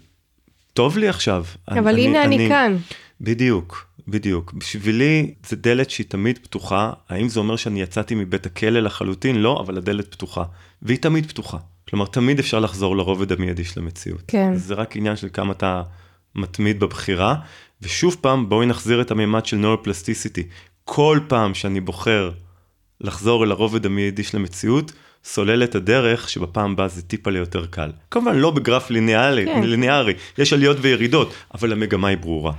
טוב לי עכשיו.
אבל אני, הנה אני, אני כאן.
בדיוק, בדיוק. בשבילי זה דלת שהיא תמיד פתוחה. האם זה אומר שאני יצאתי מבית הכלא לחלוטין? לא, אבל הדלת פתוחה. והיא תמיד פתוחה. כלומר, תמיד אפשר לחזור לרובד המיידי של המציאות.
כן.
זה רק עניין של כמה אתה מתמיד בבחירה. ושוב פעם, בואי נחזיר את המימד של נוירופלסטיסיטי. כל פעם שאני בוחר לחזור אל הרובד המיידי של המציאות, סולל את הדרך שבפעם הבאה זה טיפה ליותר קל. כמובן לא בגרף ליניארי, כן. ליניארי, יש עליות וירידות, אבל המגמה היא ברורה.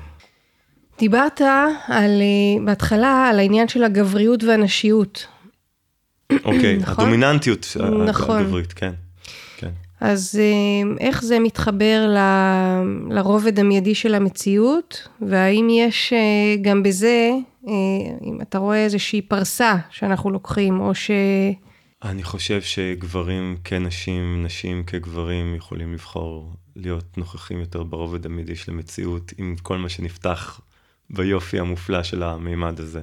דיברת על, בהתחלה על העניין של הגבריות והנשיות.
אוקיי, נכון? הדומיננטיות
נכון.
הגברית, כן. כן.
אז איך זה מתחבר ל, לרובד המיידי של המציאות, והאם יש גם בזה, אם אתה רואה איזושהי פרסה שאנחנו לוקחים, או ש...
אני חושב שגברים כנשים, נשים כגברים יכולים לבחור להיות נוכחים יותר ברובד המידי של המציאות, עם כל מה שנפתח ביופי המופלא של המימד הזה.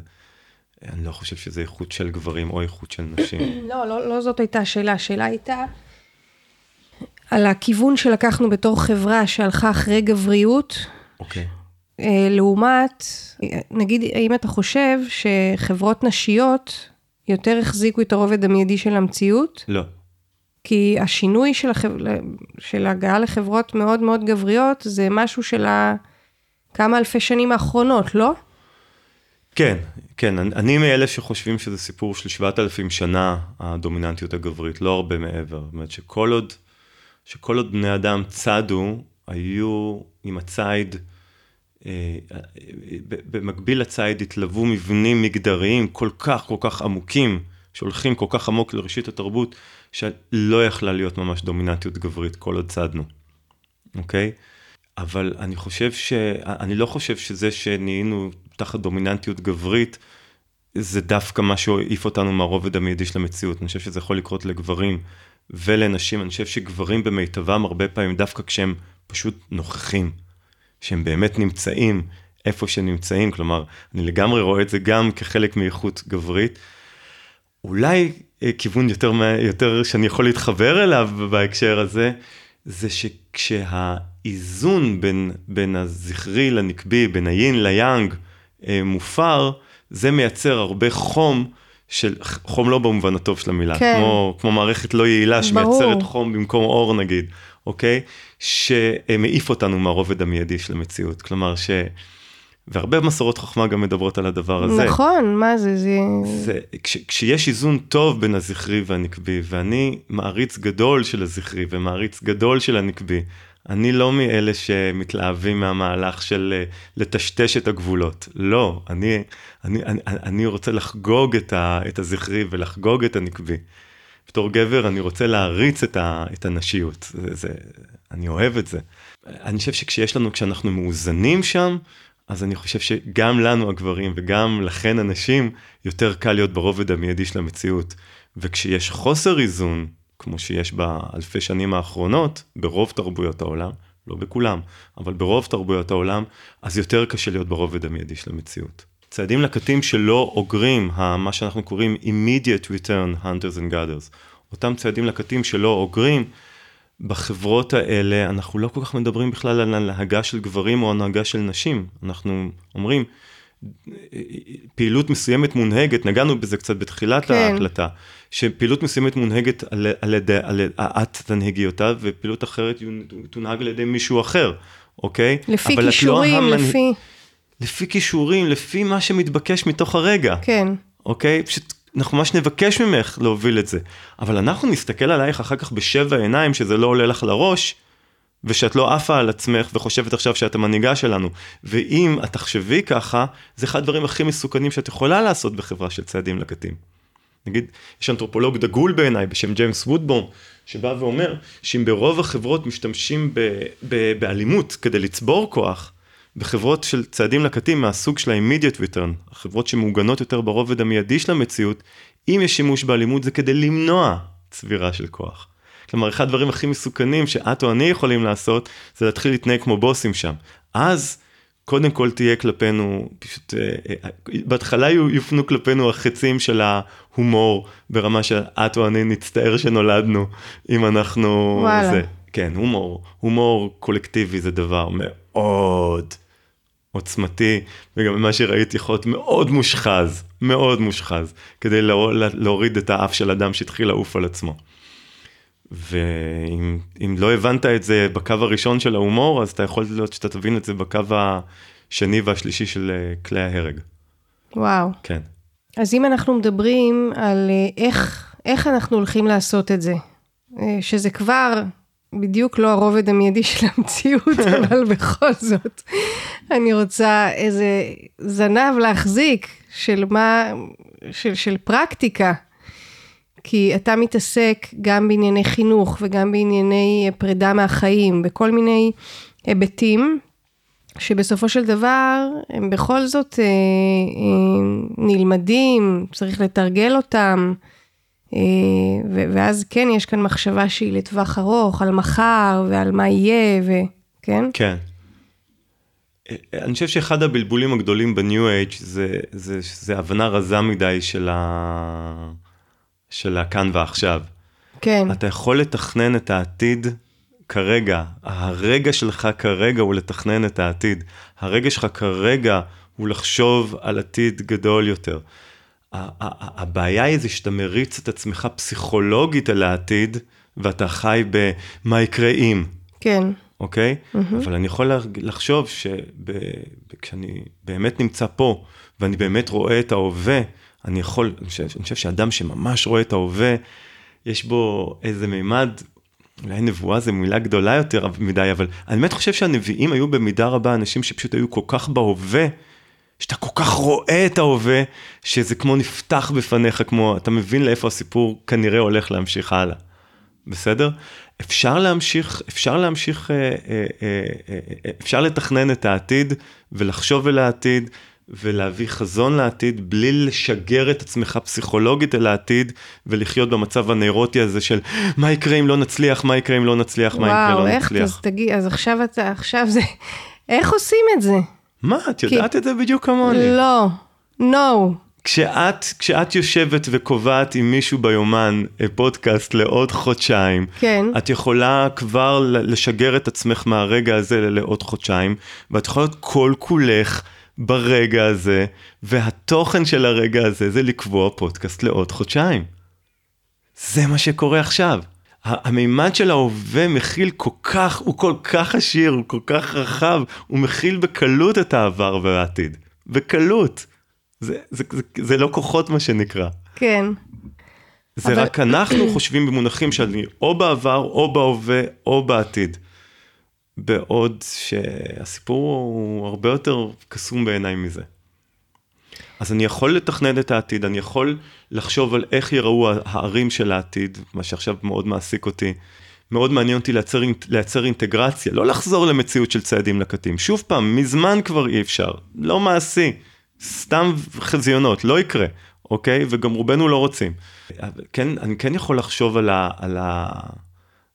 אני לא חושב שזה איכות של גברים או איכות של נשים.
לא, לא, לא זאת הייתה השאלה, השאלה הייתה על הכיוון שלקחנו בתור חברה שהלכה אחרי גבריות.
אוקיי.
אה, לעומת, נגיד, האם אתה חושב שחברות נשיות יותר החזיקו את הרובד המיידי של המציאות?
לא.
כי השינוי של, החב... של הגעה לחברות מאוד מאוד גבריות זה משהו של הכמה אלפי שנים האחרונות, לא?
כן, כן, אני, אני מאלה שחושבים שזה סיפור של 7,000 שנה, הדומיננטיות הגברית, לא הרבה מעבר. זאת אומרת שכל עוד, שכל עוד בני אדם צדו, היו עם הציד, אה, במקביל לציד התלוו מבנים מגדריים כל כך כל כך עמוקים, שהולכים כל כך עמוק לראשית התרבות, שלא יכלה להיות ממש דומיננטיות גברית כל עוד צדנו, אוקיי? אבל אני חושב ש... אני לא חושב שזה שנהיינו תחת דומיננטיות גברית, זה דווקא מה שהעיף אותנו מהרובד המיידי של המציאות. אני חושב שזה יכול לקרות לגברים ולנשים. אני חושב שגברים במיטבם הרבה פעמים, דווקא כשהם פשוט נוכחים, שהם באמת נמצאים איפה שנמצאים, כלומר, אני לגמרי רואה את זה גם כחלק מאיכות גברית. אולי אה, כיוון יותר, יותר שאני יכול להתחבר אליו בהקשר הזה, זה שכשהאיזון בין, בין הזכרי לנקבי, בין היין ליאנג, אה, מופר, זה מייצר הרבה חום, של, חום לא במובן הטוב של המילה, כן. כמו, כמו מערכת לא יעילה שמייצרת. חום במקום אור נגיד, אוקיי? שמעיף אותנו מהרובד המיידי של המציאות. כלומר ש... והרבה מסורות חוכמה גם מדברות על הדבר הזה.
נכון, מה זה, זה...
זה כש, כשיש איזון טוב בין הזכרי והנקבי, ואני מעריץ גדול של הזכרי ומעריץ גדול של הנקבי, אני לא מאלה שמתלהבים מהמהלך של אה, לטשטש את הגבולות. לא, אני, אני, אני, אני רוצה לחגוג את, ה, את הזכרי ולחגוג את הנקבי. בתור גבר אני רוצה להריץ את, ה, את הנשיות, זה, זה, אני אוהב את זה. אני חושב שכשיש לנו, כשאנחנו מאוזנים שם, אז אני חושב שגם לנו הגברים וגם לכן הנשים, יותר קל להיות ברובד המיידי של המציאות. וכשיש חוסר איזון, כמו שיש באלפי שנים האחרונות, ברוב תרבויות העולם, לא בכולם, אבל ברוב תרבויות העולם, אז יותר קשה להיות ברובד המיידי של המציאות. צעדים לקטים שלא אוגרים, מה שאנחנו קוראים immediate return hunters and gathers, אותם צעדים לקטים שלא אוגרים, בחברות האלה אנחנו לא כל כך מדברים בכלל על הנהגה של גברים או הנהגה של נשים, אנחנו אומרים, פעילות מסוימת מונהגת, נגענו בזה קצת בתחילת כן. ההקלטה, שפעילות מסוימת מונהגת על, על ידי, על, את תנהגי אותה, ופעילות אחרת תונהג על ידי מישהו אחר, אוקיי?
לפי לא כישורים, לא לפי...
לפי כישורים, לפי מה שמתבקש מתוך הרגע.
כן.
אוקיי? פשוט אנחנו ממש נבקש ממך להוביל את זה. אבל אנחנו נסתכל עלייך אחר כך בשבע עיניים שזה לא עולה לך לראש, ושאת לא עפה על עצמך וחושבת עכשיו שאת המנהיגה שלנו. ואם את תחשבי ככה, זה אחד הדברים הכי מסוכנים שאת יכולה לעשות בחברה של צעדים לקטים. נגיד, יש אנתרופולוג דגול בעיניי בשם ג'יימס וודבורן, שבא ואומר שאם ברוב החברות משתמשים ב- ב- באלימות כדי לצבור כוח, בחברות של צעדים לקטים מהסוג של ה-immediate return, החברות שמעוגנות יותר ברובד המיידי של המציאות, אם יש שימוש באלימות זה כדי למנוע צבירה של כוח. כלומר, אחד הדברים הכי מסוכנים שאת או אני יכולים לעשות, זה להתחיל להתנהג כמו בוסים שם. אז, קודם כל תהיה כלפינו, פשוט, אה, אה, בהתחלה יופנו כלפינו החצים של ההומור, ברמה שאת או אני נצטער שנולדנו, אם אנחנו...
וואלה. זה,
כן, הומור, הומור קולקטיבי זה דבר מאוד עוצמתי, וגם ממה שראיתי יכול להיות מאוד מושחז, מאוד מושחז, כדי להוריד את האף של אדם שהתחיל לעוף על עצמו. ואם לא הבנת את זה בקו הראשון של ההומור, אז אתה יכול להיות שאתה תבין את זה בקו השני והשלישי של אה, כלי ההרג.
וואו.
כן.
אז אם אנחנו מדברים על אה, איך, איך אנחנו הולכים לעשות את זה, אה, שזה כבר בדיוק לא הרובד המיידי של המציאות, אבל בכל זאת, אני רוצה איזה זנב להחזיק של מה, של, של פרקטיקה. כי אתה מתעסק גם בענייני חינוך וגם בענייני פרידה מהחיים, בכל מיני היבטים, שבסופו של דבר הם בכל זאת אה, אה, נלמדים, צריך לתרגל אותם. ואז כן, יש כאן מחשבה שהיא לטווח ארוך, על מחר ועל מה יהיה, וכן?
כן. אני חושב שאחד הבלבולים הגדולים בניו אייג' זה, זה, זה הבנה רזה מדי של, ה... של הכאן ועכשיו.
כן.
אתה יכול לתכנן את העתיד כרגע, הרגע שלך כרגע הוא לתכנן את העתיד. הרגע שלך כרגע הוא לחשוב על עתיד גדול יותר. הבעיה היא זה שאתה מריץ את עצמך פסיכולוגית על העתיד, ואתה חי במה יקרה אם.
כן.
אוקיי? Mm-hmm. אבל אני יכול לחשוב שכשאני באמת נמצא פה, ואני באמת רואה את ההווה, אני יכול, אני חושב, אני חושב שאדם שממש רואה את ההווה, יש בו איזה מימד, אולי נבואה זה מילה גדולה יותר מדי, אבל אני באמת חושב שהנביאים היו במידה רבה אנשים שפשוט היו כל כך בהווה, שאתה כל כך רואה את ההווה, שזה כמו נפתח בפניך, כמו, אתה מבין לאיפה הסיפור כנראה הולך להמשיך הלאה. בסדר? אפשר להמשיך, אפשר להמשיך, אה, אה, אה, אפשר לתכנן את העתיד ולחשוב אל העתיד ולהביא חזון לעתיד בלי לשגר את עצמך פסיכולוגית אל העתיד ולחיות במצב הנאירוטי הזה של מה יקרה אם לא נצליח, מה יקרה אם לא נצליח, מה יקרה אם לא נצליח.
וואו, איך, אז תגיד, אז עכשיו אתה, עכשיו זה, איך עושים את זה?
מה, את יודעת כי... את זה בדיוק כמוני.
לא, no.
כשאת, כשאת יושבת וקובעת עם מישהו ביומן אה, פודקאסט לעוד חודשיים,
כן.
את יכולה כבר לשגר את עצמך מהרגע הזה לעוד חודשיים, ואת יכולה להיות כל כולך ברגע הזה, והתוכן של הרגע הזה זה לקבוע פודקאסט לעוד חודשיים. זה מה שקורה עכשיו. המימד של ההווה מכיל כל כך, הוא כל כך עשיר, הוא כל כך רחב, הוא מכיל בקלות את העבר והעתיד. בקלות. זה, זה, זה, זה לא כוחות מה שנקרא.
כן.
זה אבל... רק אנחנו חושבים במונחים שאני או בעבר, או בהווה, או בעתיד. בעוד שהסיפור הוא הרבה יותר קסום בעיניי מזה. אז אני יכול לתכנן את העתיד, אני יכול לחשוב על איך יראו הערים של העתיד, מה שעכשיו מאוד מעסיק אותי. מאוד מעניין אותי לייצר, לייצר אינטגרציה, לא לחזור למציאות של צעדים לקטים. שוב פעם, מזמן כבר אי אפשר, לא מעשי. סתם חזיונות, לא יקרה, אוקיי? וגם רובנו לא רוצים. כן, אני כן יכול לחשוב על, ה, על, ה,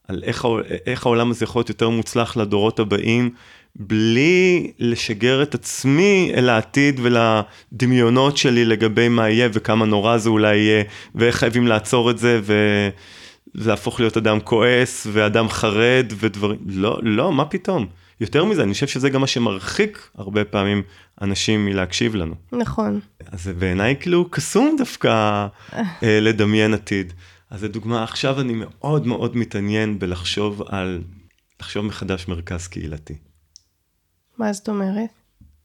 על איך, איך העולם הזה יכול להיות יותר מוצלח לדורות הבאים, בלי לשגר את עצמי אל העתיד ולדמיונות שלי לגבי מה יהיה וכמה נורא זה אולי יהיה, ואיך חייבים לעצור את זה, ולהפוך להיות אדם כועס ואדם חרד ודברים, לא, לא, מה פתאום. יותר מזה, אני חושב שזה גם מה שמרחיק הרבה פעמים אנשים מלהקשיב לנו.
נכון.
אז זה בעיניי כאילו קסום דווקא אה, לדמיין עתיד. אז לדוגמה, עכשיו אני מאוד מאוד מתעניין בלחשוב על, לחשוב מחדש מרכז קהילתי.
מה זאת אומרת?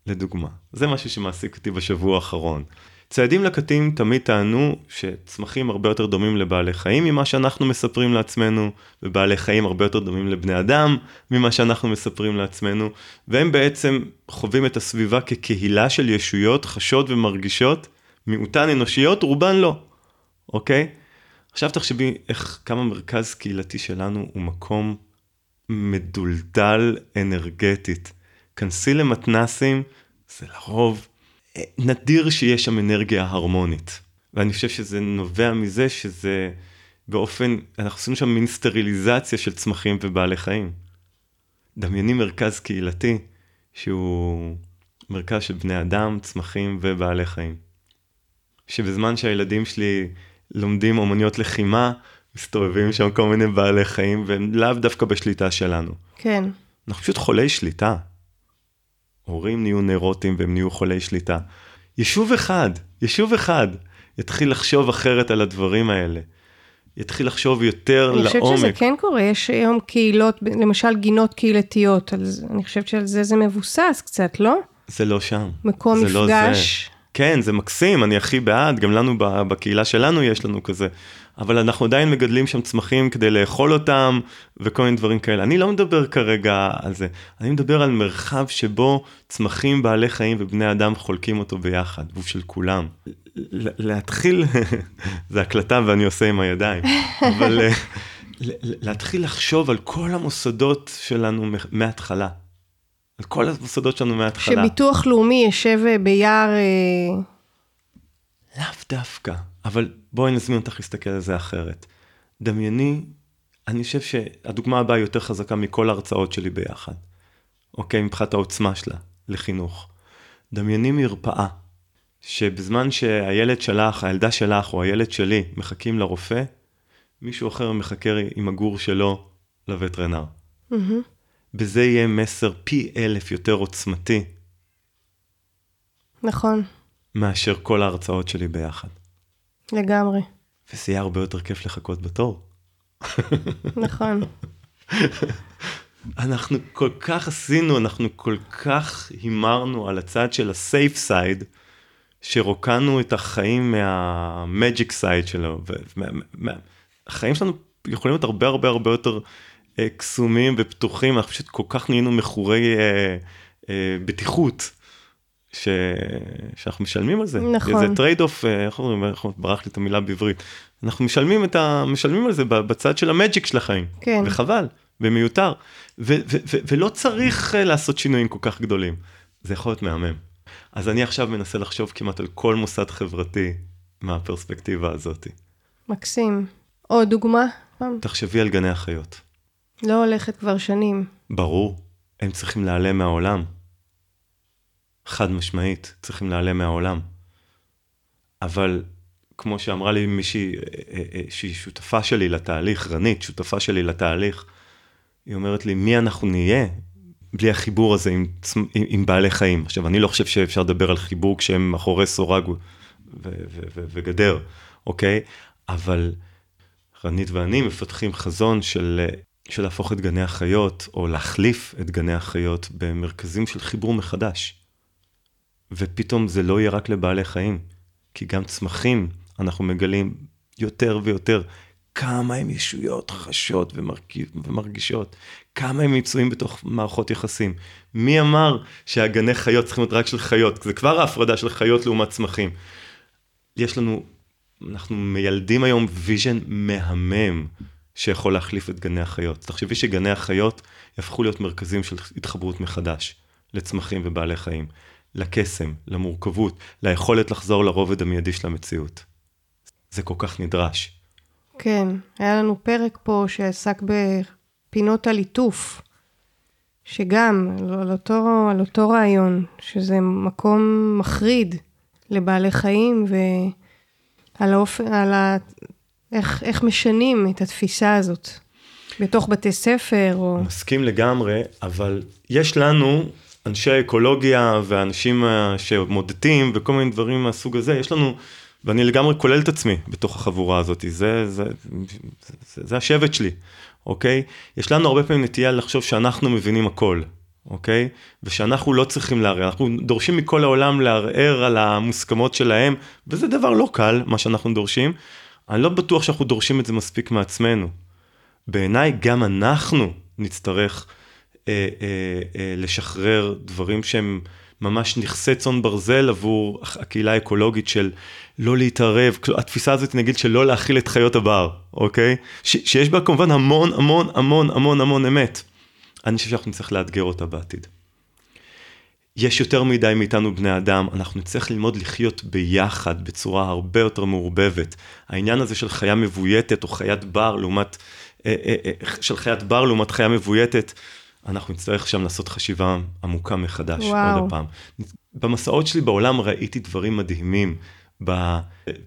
לדוגמה, זה משהו שמעסיק אותי בשבוע האחרון. ציידים לקטים תמיד טענו שצמחים הרבה יותר דומים לבעלי חיים ממה שאנחנו מספרים לעצמנו, ובעלי חיים הרבה יותר דומים לבני אדם ממה שאנחנו מספרים לעצמנו, והם בעצם חווים את הסביבה כקהילה של ישויות חשות ומרגישות, מיעוטן אנושיות, רובן לא, אוקיי? עכשיו תחשבי איך כמה מרכז קהילתי שלנו הוא מקום מדולדל אנרגטית. כנסי למתנסים, זה לרוב נדיר שיש שם אנרגיה הרמונית. ואני חושב שזה נובע מזה שזה באופן, אנחנו עושים שם מין סטריליזציה של צמחים ובעלי חיים. דמייני מרכז קהילתי שהוא מרכז של בני אדם, צמחים ובעלי חיים. שבזמן שהילדים שלי לומדים אומנויות לחימה, מסתובבים שם כל מיני בעלי חיים והם לאו דווקא בשליטה שלנו.
כן.
אנחנו פשוט חולי שליטה. הורים נהיו נרוטים והם נהיו חולי שליטה. יישוב אחד, יישוב אחד, יתחיל לחשוב אחרת על הדברים האלה. יתחיל לחשוב יותר
אני
לעומק.
אני חושבת שזה כן קורה, יש היום קהילות, למשל גינות קהילתיות, אני חושבת שעל זה זה מבוסס קצת, לא?
זה לא שם.
מקום
זה
מפגש.
לא זה. כן, זה מקסים, אני הכי בעד, גם לנו בקהילה שלנו יש לנו כזה. אבל אנחנו עדיין מגדלים שם צמחים כדי לאכול אותם וכל מיני דברים כאלה. אני לא מדבר כרגע על זה, אני מדבר על מרחב שבו צמחים, בעלי חיים ובני אדם חולקים אותו ביחד, והוא של כולם. להתחיל, זה הקלטה ואני עושה עם הידיים, אבל להתחיל לחשוב על כל המוסדות שלנו מההתחלה. על כל המוסדות שלנו מההתחלה.
שביטוח לאומי יושב אה, ביער... אה,
לאו דווקא. אבל בואי נזמין אותך להסתכל על זה אחרת. דמייני, אני חושב שהדוגמה הבאה היא יותר חזקה מכל ההרצאות שלי ביחד. אוקיי? מבחינת העוצמה שלה לחינוך. דמייני מרפאה, שבזמן שהילד שלך, הילדה שלך או הילד שלי מחכים לרופא, מישהו אחר מחכה עם הגור שלו לווטרינר. Mm-hmm. בזה יהיה מסר פי אלף יותר עוצמתי.
נכון.
מאשר כל ההרצאות שלי ביחד.
לגמרי.
וזה יהיה הרבה יותר כיף לחכות בתור.
נכון.
אנחנו כל כך עשינו, אנחנו כל כך הימרנו על הצד של ה safe side, שרוקנו את החיים מה magic side שלו. החיים שלנו יכולים להיות הרבה הרבה הרבה יותר קסומים ופתוחים, אנחנו פשוט כל כך נהיינו מכורי אה, אה, בטיחות. ש... שאנחנו משלמים על זה.
נכון.
זה trade off, אה, איך אומרים, ברח לי את המילה בעברית. אנחנו משלמים, את ה... משלמים על זה בצד של ה magic של החיים.
כן.
וחבל, ומיותר. ו- ו- ו- ולא צריך אה, לעשות שינויים כל כך גדולים. זה יכול להיות מהמם. אז אני עכשיו מנסה לחשוב כמעט על כל מוסד חברתי מהפרספקטיבה הזאת.
מקסים. עוד דוגמה?
תחשבי על גני החיות.
לא הולכת כבר שנים.
ברור, הם צריכים להיעלם מהעולם. חד משמעית, צריכים להיעלם מהעולם. אבל כמו שאמרה לי מישהי אה, אה, אה, שהיא שותפה שלי לתהליך, רנית, שותפה שלי לתהליך, היא אומרת לי, מי אנחנו נהיה בלי החיבור הזה עם, עם, עם בעלי חיים? עכשיו, אני לא חושב שאפשר לדבר על חיבור כשהם מאחורי סורג ו, ו, ו, וגדר, אוקיי? אבל רנית ואני מפתחים חזון של, של להפוך את גני החיות, או להחליף את גני החיות במרכזים של חיבור מחדש. ופתאום זה לא יהיה רק לבעלי חיים, כי גם צמחים, אנחנו מגלים יותר ויותר כמה הם ישויות חשות ומרגישות, כמה הם מצויים בתוך מערכות יחסים. מי אמר שהגני חיות צריכים להיות רק של חיות? זה כבר ההפרדה של חיות לעומת צמחים. יש לנו, אנחנו מיילדים היום vision מהמם שיכול להחליף את גני החיות. תחשבי שגני החיות יהפכו להיות מרכזים של התחברות מחדש לצמחים ובעלי חיים. לקסם, למורכבות, ליכולת לחזור לרובד המיידי של המציאות. זה כל כך נדרש.
כן, היה לנו פרק פה שעסק בפינות הליטוף, שגם על אותו, על אותו רעיון, שזה מקום מחריד לבעלי חיים, ועל האופן, על. איך, איך משנים את התפיסה הזאת בתוך בתי ספר, או...
מסכים לגמרי, אבל יש לנו אנשי אקולוגיה ואנשים אה, שמודדים וכל מיני דברים מהסוג הזה, יש לנו, ואני לגמרי כולל את עצמי בתוך החבורה הזאת, זה, זה, זה, זה, זה השבט שלי, אוקיי? יש לנו הרבה פעמים נטייה לחשוב שאנחנו מבינים הכל, אוקיי? ושאנחנו לא צריכים לערער, אנחנו דורשים מכל העולם לערער על המוסכמות שלהם, וזה דבר לא קל, מה שאנחנו דורשים. אני לא בטוח שאנחנו דורשים את זה מספיק מעצמנו. בעיניי גם אנחנו נצטרך אה, אה, אה, לשחרר דברים שהם ממש נכסי צאן ברזל עבור הקהילה האקולוגית של לא להתערב, התפיסה הזאת נגיד של לא להכיל את חיות הבר, אוקיי? ש, שיש בה כמובן המון המון המון המון המון אמת. אני חושב שאנחנו נצטרך לאתגר אותה בעתיד. יש יותר מדי מאיתנו בני אדם, אנחנו נצטרך ללמוד לחיות ביחד בצורה הרבה יותר מעורבבת. העניין הזה של חיה מבויתת או חיית בר לעומת, אה, אה, אה, של חיית בר לעומת חיה מבויתת, אנחנו נצטרך שם לעשות חשיבה עמוקה מחדש, וואו. עוד פעם. במסעות שלי בעולם ראיתי דברים מדהימים ב,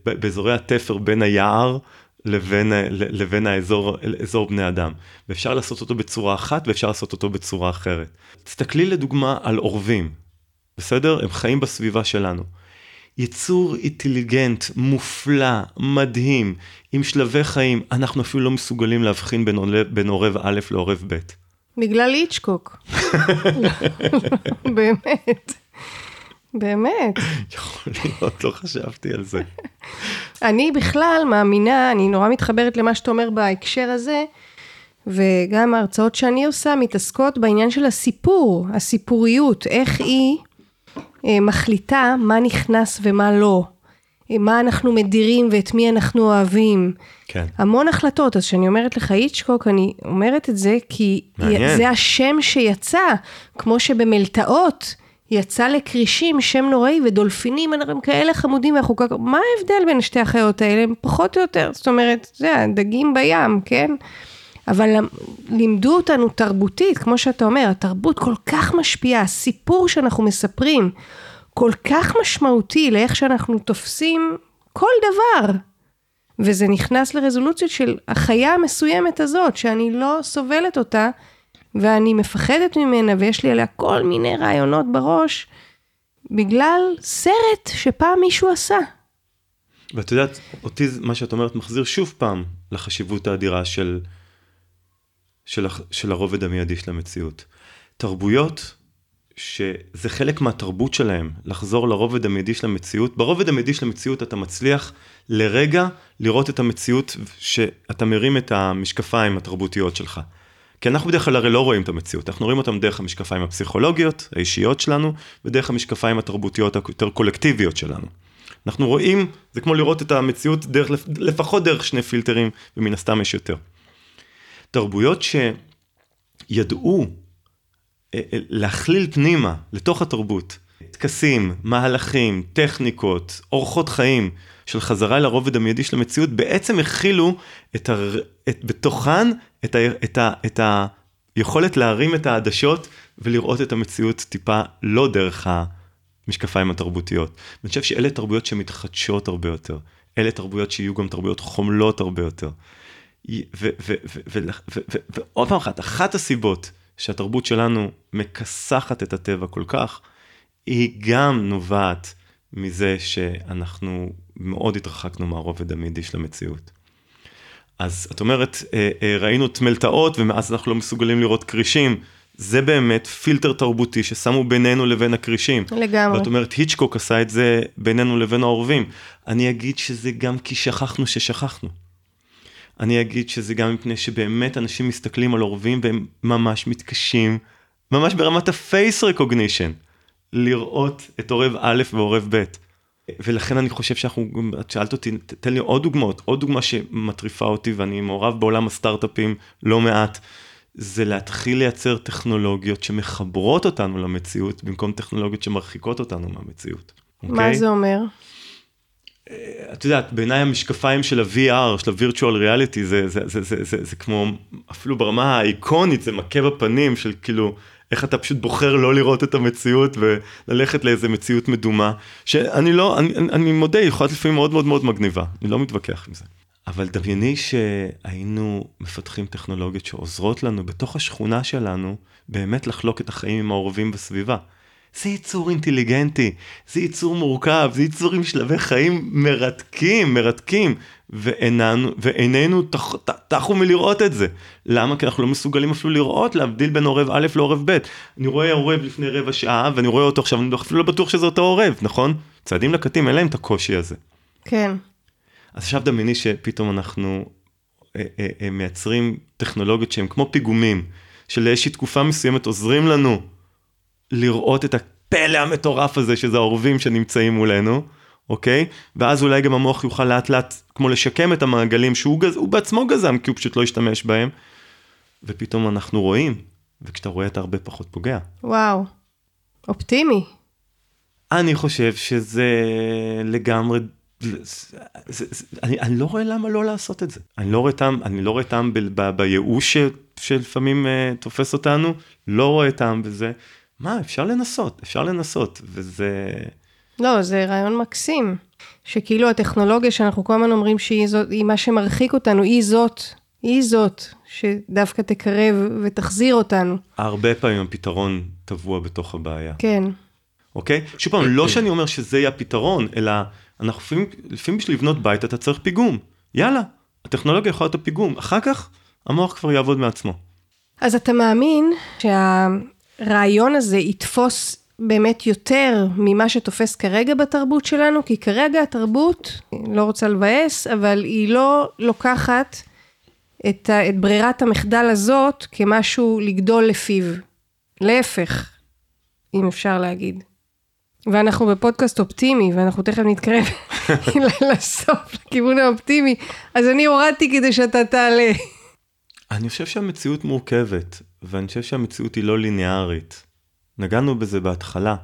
באזורי התפר בין היער לבין, לבין האזור אזור בני אדם. ואפשר לעשות אותו בצורה אחת ואפשר לעשות אותו בצורה אחרת. תסתכלי לדוגמה על עורבים, בסדר? הם חיים בסביבה שלנו. יצור אינטליגנט, מופלא, מדהים, עם שלבי חיים, אנחנו אפילו לא מסוגלים להבחין בין עורב א' לעורב ב'.
בגלל איצ'קוק. באמת. באמת.
יכול להיות, לא חשבתי על זה.
אני בכלל מאמינה, אני נורא מתחברת למה שאתה אומר בהקשר הזה, וגם ההרצאות שאני עושה מתעסקות בעניין של הסיפור, הסיפוריות, איך היא אה, מחליטה מה נכנס ומה לא. מה אנחנו מדירים ואת מי אנחנו אוהבים.
כן.
המון החלטות, אז כשאני אומרת לך איצ'קוק, אני אומרת את זה כי מעניין. זה השם שיצא, כמו שבמלטעות יצא לכרישים שם נוראי ודולפינים הם כאלה חמודים ואנחנו כך, מה ההבדל בין שתי החיות האלה? הם פחות או יותר, זאת אומרת, זה הדגים בים, כן? אבל לימדו אותנו תרבותית, כמו שאתה אומר, התרבות כל כך משפיעה, הסיפור שאנחנו מספרים כל כך משמעותי לאיך שאנחנו תופסים כל דבר. וזה נכנס לרזולוציות של החיה המסוימת הזאת, שאני לא סובלת אותה, ואני מפחדת ממנה, ויש לי עליה כל מיני רעיונות בראש, בגלל סרט שפעם מישהו עשה.
ואת יודעת, אותי מה שאת אומרת מחזיר שוב פעם לחשיבות האדירה של, של, של הרובד המיידי של המציאות. תרבויות שזה חלק מהתרבות שלהם, לחזור לרובד המיידי של המציאות. ברובד המיידי של המציאות אתה מצליח לרגע לראות את המציאות שאתה מרים את המשקפיים התרבותיות שלך. כי אנחנו בדרך כלל הרי לא רואים את המציאות, אנחנו רואים אותם דרך המשקפיים הפסיכולוגיות, האישיות שלנו, ודרך המשקפיים התרבותיות היותר קולקטיביות שלנו. אנחנו רואים, זה כמו לראות את המציאות דרך, לפחות דרך שני פילטרים, ומן הסתם יש יותר. תרבויות שידעו אה, אה, להכליל פנימה, לתוך התרבות, טקסים, מהלכים, טכניקות, אורחות חיים של חזרה לרובד המיידי של המציאות, בעצם הכילו את הר... את... בתוכן את, ה... את, ה... את היכולת להרים את העדשות ולראות את המציאות טיפה לא דרך המשקפיים התרבותיות. אני חושב שאלה תרבויות שמתחדשות הרבה יותר. אלה תרבויות שיהיו גם תרבויות חומלות הרבה יותר. ועוד פעם אחת, אחת הסיבות שהתרבות שלנו מכסחת את הטבע כל כך, היא גם נובעת מזה שאנחנו מאוד התרחקנו מהרובד המיידי של המציאות. אז את אומרת, אה, אה, ראינו תמלתאות ומאז אנחנו לא מסוגלים לראות כרישים. זה באמת פילטר תרבותי ששמו בינינו לבין הכרישים.
לגמרי.
ואת אומרת, היצ'קוק עשה את זה בינינו לבין העורבים. אני אגיד שזה גם כי שכחנו ששכחנו. אני אגיד שזה גם מפני שבאמת אנשים מסתכלים על עורבים והם ממש מתקשים, ממש ברמת הפייס רקוגנישן, לראות את עורב א' ועורב ב'. ולכן אני חושב שאנחנו, את שאלת אותי, תן לי עוד דוגמאות, עוד דוגמה שמטריפה אותי ואני מעורב בעולם הסטארט-אפים לא מעט, זה להתחיל לייצר טכנולוגיות שמחברות אותנו למציאות, במקום טכנולוגיות שמרחיקות אותנו מהמציאות.
מה okay? אוקיי? זה אומר?
את יודעת, בעיניי המשקפיים של ה-VR, של ה-Virtual Reality, זה, זה, זה, זה, זה, זה כמו, אפילו ברמה האיקונית, זה מכה בפנים של כאילו, איך אתה פשוט בוחר לא לראות את המציאות וללכת לאיזה מציאות מדומה, שאני לא, אני, אני מודה, היא יכולה להיות לפעמים מאוד מאוד מאוד מגניבה, אני לא מתווכח עם זה. אבל דמייני שהיינו מפתחים טכנולוגיות שעוזרות לנו בתוך השכונה שלנו, באמת לחלוק את החיים עם העורבים בסביבה. זה יצור אינטליגנטי, זה יצור מורכב, זה יצור עם שלבי חיים מרתקים, מרתקים, ואיננו, ואיננו תח, תחו מלראות את זה. למה? כי אנחנו לא מסוגלים אפילו לראות, להבדיל בין עורב א' לעורב ב'. אני רואה עורב לפני רבע שעה, ואני רואה אותו עכשיו, אני אפילו לא בטוח שזה אותו עורב, נכון? צעדים לקטים, אין להם את הקושי הזה.
כן.
אז עכשיו דמייני שפתאום אנחנו אה, אה, אה, מייצרים טכנולוגיות שהן כמו פיגומים, שלאיזושהי תקופה מסוימת עוזרים לנו לראות את הפלא המטורף הזה שזה העורבים שנמצאים מולנו, אוקיי? ואז אולי גם המוח יוכל לאט לאט כמו לשקם את המעגלים שהוא גז, הוא בעצמו גזם כי הוא פשוט לא השתמש בהם. ופתאום אנחנו רואים, וכשאתה רואה אתה הרבה פחות פוגע.
וואו, אופטימי.
אני חושב שזה לגמרי, זה, זה, זה, אני, אני לא רואה למה לא לעשות את זה. אני לא רואה טעם, אני לא רואה טעם בייאוש שלפעמים uh, תופס אותנו, לא רואה טעם בזה. מה, אפשר לנסות, אפשר לנסות, וזה...
לא, זה רעיון מקסים, שכאילו הטכנולוגיה שאנחנו כל הזמן אומרים שהיא זאת, היא מה שמרחיק אותנו, היא זאת, היא זאת, שדווקא תקרב ותחזיר אותנו.
הרבה פעמים הפתרון טבוע בתוך הבעיה.
כן.
אוקיי? שוב פעם, לא שאני אומר שזה יהיה הפתרון, אלא אנחנו לפעמים, לפעמים בשביל לבנות בית אתה צריך פיגום. יאללה, הטכנולוגיה יכולה להיות הפיגום, אחר כך המוח כבר יעבוד מעצמו.
אז אתה מאמין שה... הרעיון הזה יתפוס באמת יותר ממה שתופס כרגע בתרבות שלנו, כי כרגע התרבות, לא רוצה לבאס, אבל היא לא לוקחת את, ה, את ברירת המחדל הזאת כמשהו לגדול לפיו. להפך, אם אפשר להגיד. ואנחנו בפודקאסט אופטימי, ואנחנו תכף נתקרב לסוף, לכיוון האופטימי, אז אני הורדתי כדי שאתה תעלה.
אני חושב שהמציאות מורכבת, ואני חושב שהמציאות היא לא ליניארית. נגענו בזה בהתחלה.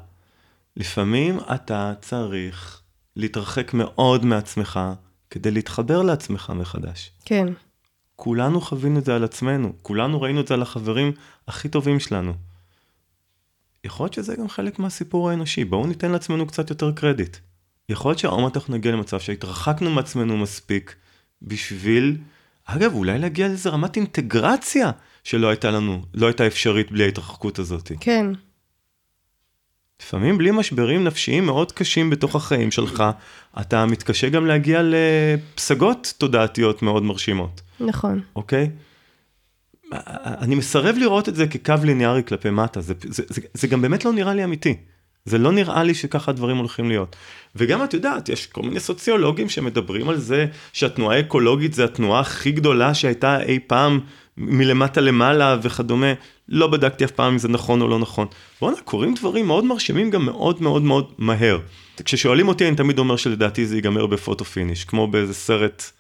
לפעמים אתה צריך להתרחק מאוד מעצמך כדי להתחבר לעצמך מחדש.
כן.
כולנו חווינו את זה על עצמנו, כולנו ראינו את זה על החברים הכי טובים שלנו. יכול להיות שזה גם חלק מהסיפור האנושי, בואו ניתן לעצמנו קצת יותר קרדיט. יכול להיות שהעומד אנחנו נגיע למצב שהתרחקנו מעצמנו מספיק בשביל, אגב, אולי להגיע לאיזה רמת אינטגרציה שלא הייתה לנו, לא הייתה אפשרית בלי ההתרחקות הזאת.
כן.
לפעמים בלי משברים נפשיים מאוד קשים בתוך החיים שלך, אתה מתקשה גם להגיע לפסגות תודעתיות מאוד מרשימות,
נכון.
אוקיי? אני מסרב לראות את זה כקו ליניארי כלפי מטה, זה, זה, זה, זה גם באמת לא נראה לי אמיתי. זה לא נראה לי שככה הדברים הולכים להיות. וגם את יודעת, יש כל מיני סוציולוגים שמדברים על זה שהתנועה האקולוגית זה התנועה הכי גדולה שהייתה אי פעם מלמטה למעלה וכדומה. לא בדקתי אף פעם אם זה נכון או לא נכון. בואנה, קורים דברים מאוד מרשימים גם מאוד מאוד מאוד מהר. כששואלים אותי אני תמיד אומר שלדעתי זה ייגמר ב photo finish, כמו באיזה סרט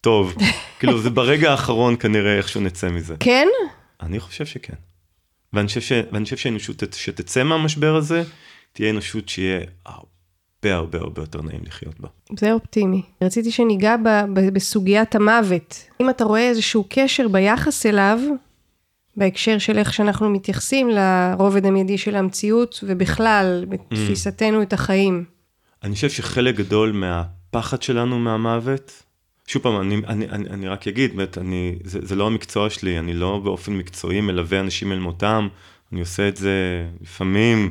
טוב. כאילו זה ברגע האחרון כנראה איכשהו נצא מזה.
כן?
אני חושב שכן. ואני חושב, ש... ואני חושב שהאנושות שתצא מהמשבר הזה, תהיה אנושות שיהיה הרבה הרבה הרבה יותר נעים לחיות בה.
זה אופטימי. רציתי שניגע ב, ב, בסוגיית המוות. אם אתה רואה איזשהו קשר ביחס אליו, בהקשר של איך שאנחנו מתייחסים לרובד המיידי של המציאות, ובכלל, בתפיסתנו את החיים.
אני חושב שחלק גדול מהפחד שלנו מהמוות, שוב פעם, אני, אני, אני, אני רק אגיד, באמת, אני, זה, זה לא המקצוע שלי, אני לא באופן מקצועי מלווה אנשים אל מותם, אני עושה את זה לפעמים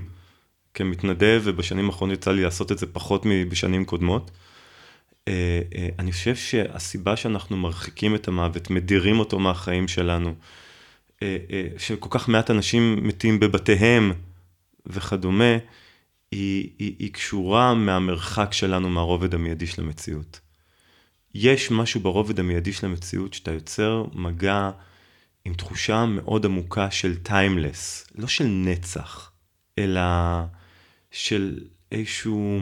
כמתנדב, ובשנים האחרונות יצא לי לעשות את זה פחות מבשנים קודמות. אה, אה, אני חושב שהסיבה שאנחנו מרחיקים את המוות, מדירים אותו מהחיים שלנו, אה, שכל כך מעט אנשים מתים בבתיהם וכדומה, היא, היא, היא קשורה מהמרחק שלנו מהרובד המיידי של המציאות. יש משהו ברובד המיידי של המציאות שאתה יוצר מגע עם תחושה מאוד עמוקה של טיימלס, לא של נצח, אלא של איזשהו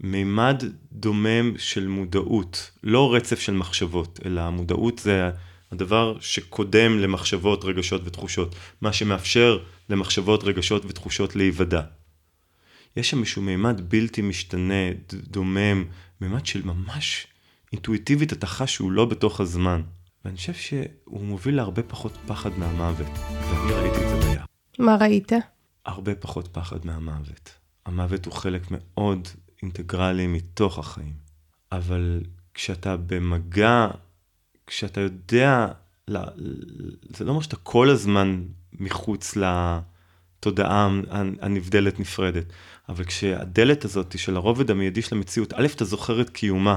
מימד דומם של מודעות, לא רצף של מחשבות, אלא המודעות זה הדבר שקודם למחשבות, רגשות ותחושות, מה שמאפשר למחשבות, רגשות ותחושות להיוודע. יש שם איזשהו מימד בלתי משתנה, דומם, מימד של ממש אינטואיטיבית אתה חש שהוא לא בתוך הזמן. ואני חושב שהוא מוביל להרבה פחות פחד מהמוות, ואני ראיתי את זה ביחד.
מה ראית?
הרבה פחות פחד מהמוות. המוות הוא חלק מאוד אינטגרלי מתוך החיים. אבל כשאתה במגע, כשאתה יודע, זה לא אומר שאתה כל הזמן מחוץ לתודעה הנבדלת נפרדת, אבל כשהדלת הזאת של הרובד המיידי של המציאות, א', אתה זוכר את קיומה,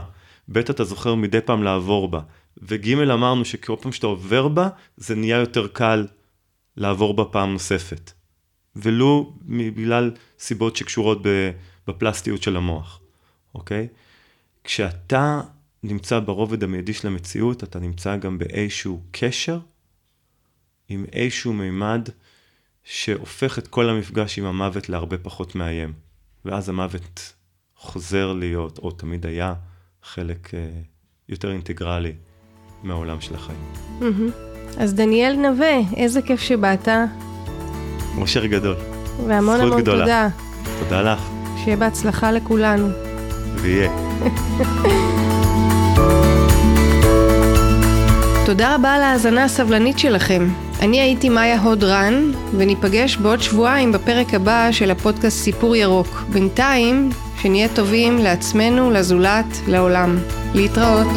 ב', אתה זוכר מדי פעם לעבור בה, וג', אמרנו שכל פעם שאתה עובר בה, זה נהיה יותר קל לעבור בה פעם נוספת. ולו בגלל סיבות שקשורות בפלסטיות של המוח, אוקיי? כשאתה נמצא ברובד המיידי של המציאות, אתה נמצא גם באיזשהו קשר עם איזשהו מימד שהופך את כל המפגש עם המוות להרבה פחות מאיים. ואז המוות חוזר להיות, או תמיד היה, חלק uh, יותר אינטגרלי מהעולם של החיים.
אז דניאל נווה, איזה כיף שבאת.
אושר גדול.
והמון המון גדולה. תודה.
תודה לך.
שיהיה בהצלחה לכולנו.
ויהיה.
תודה רבה על ההאזנה הסבלנית שלכם. אני הייתי מאיה הוד רן, וניפגש בעוד שבועיים בפרק הבא של הפודקאסט סיפור ירוק. בינתיים, שנהיה טובים לעצמנו, לזולת, לעולם. להתראות.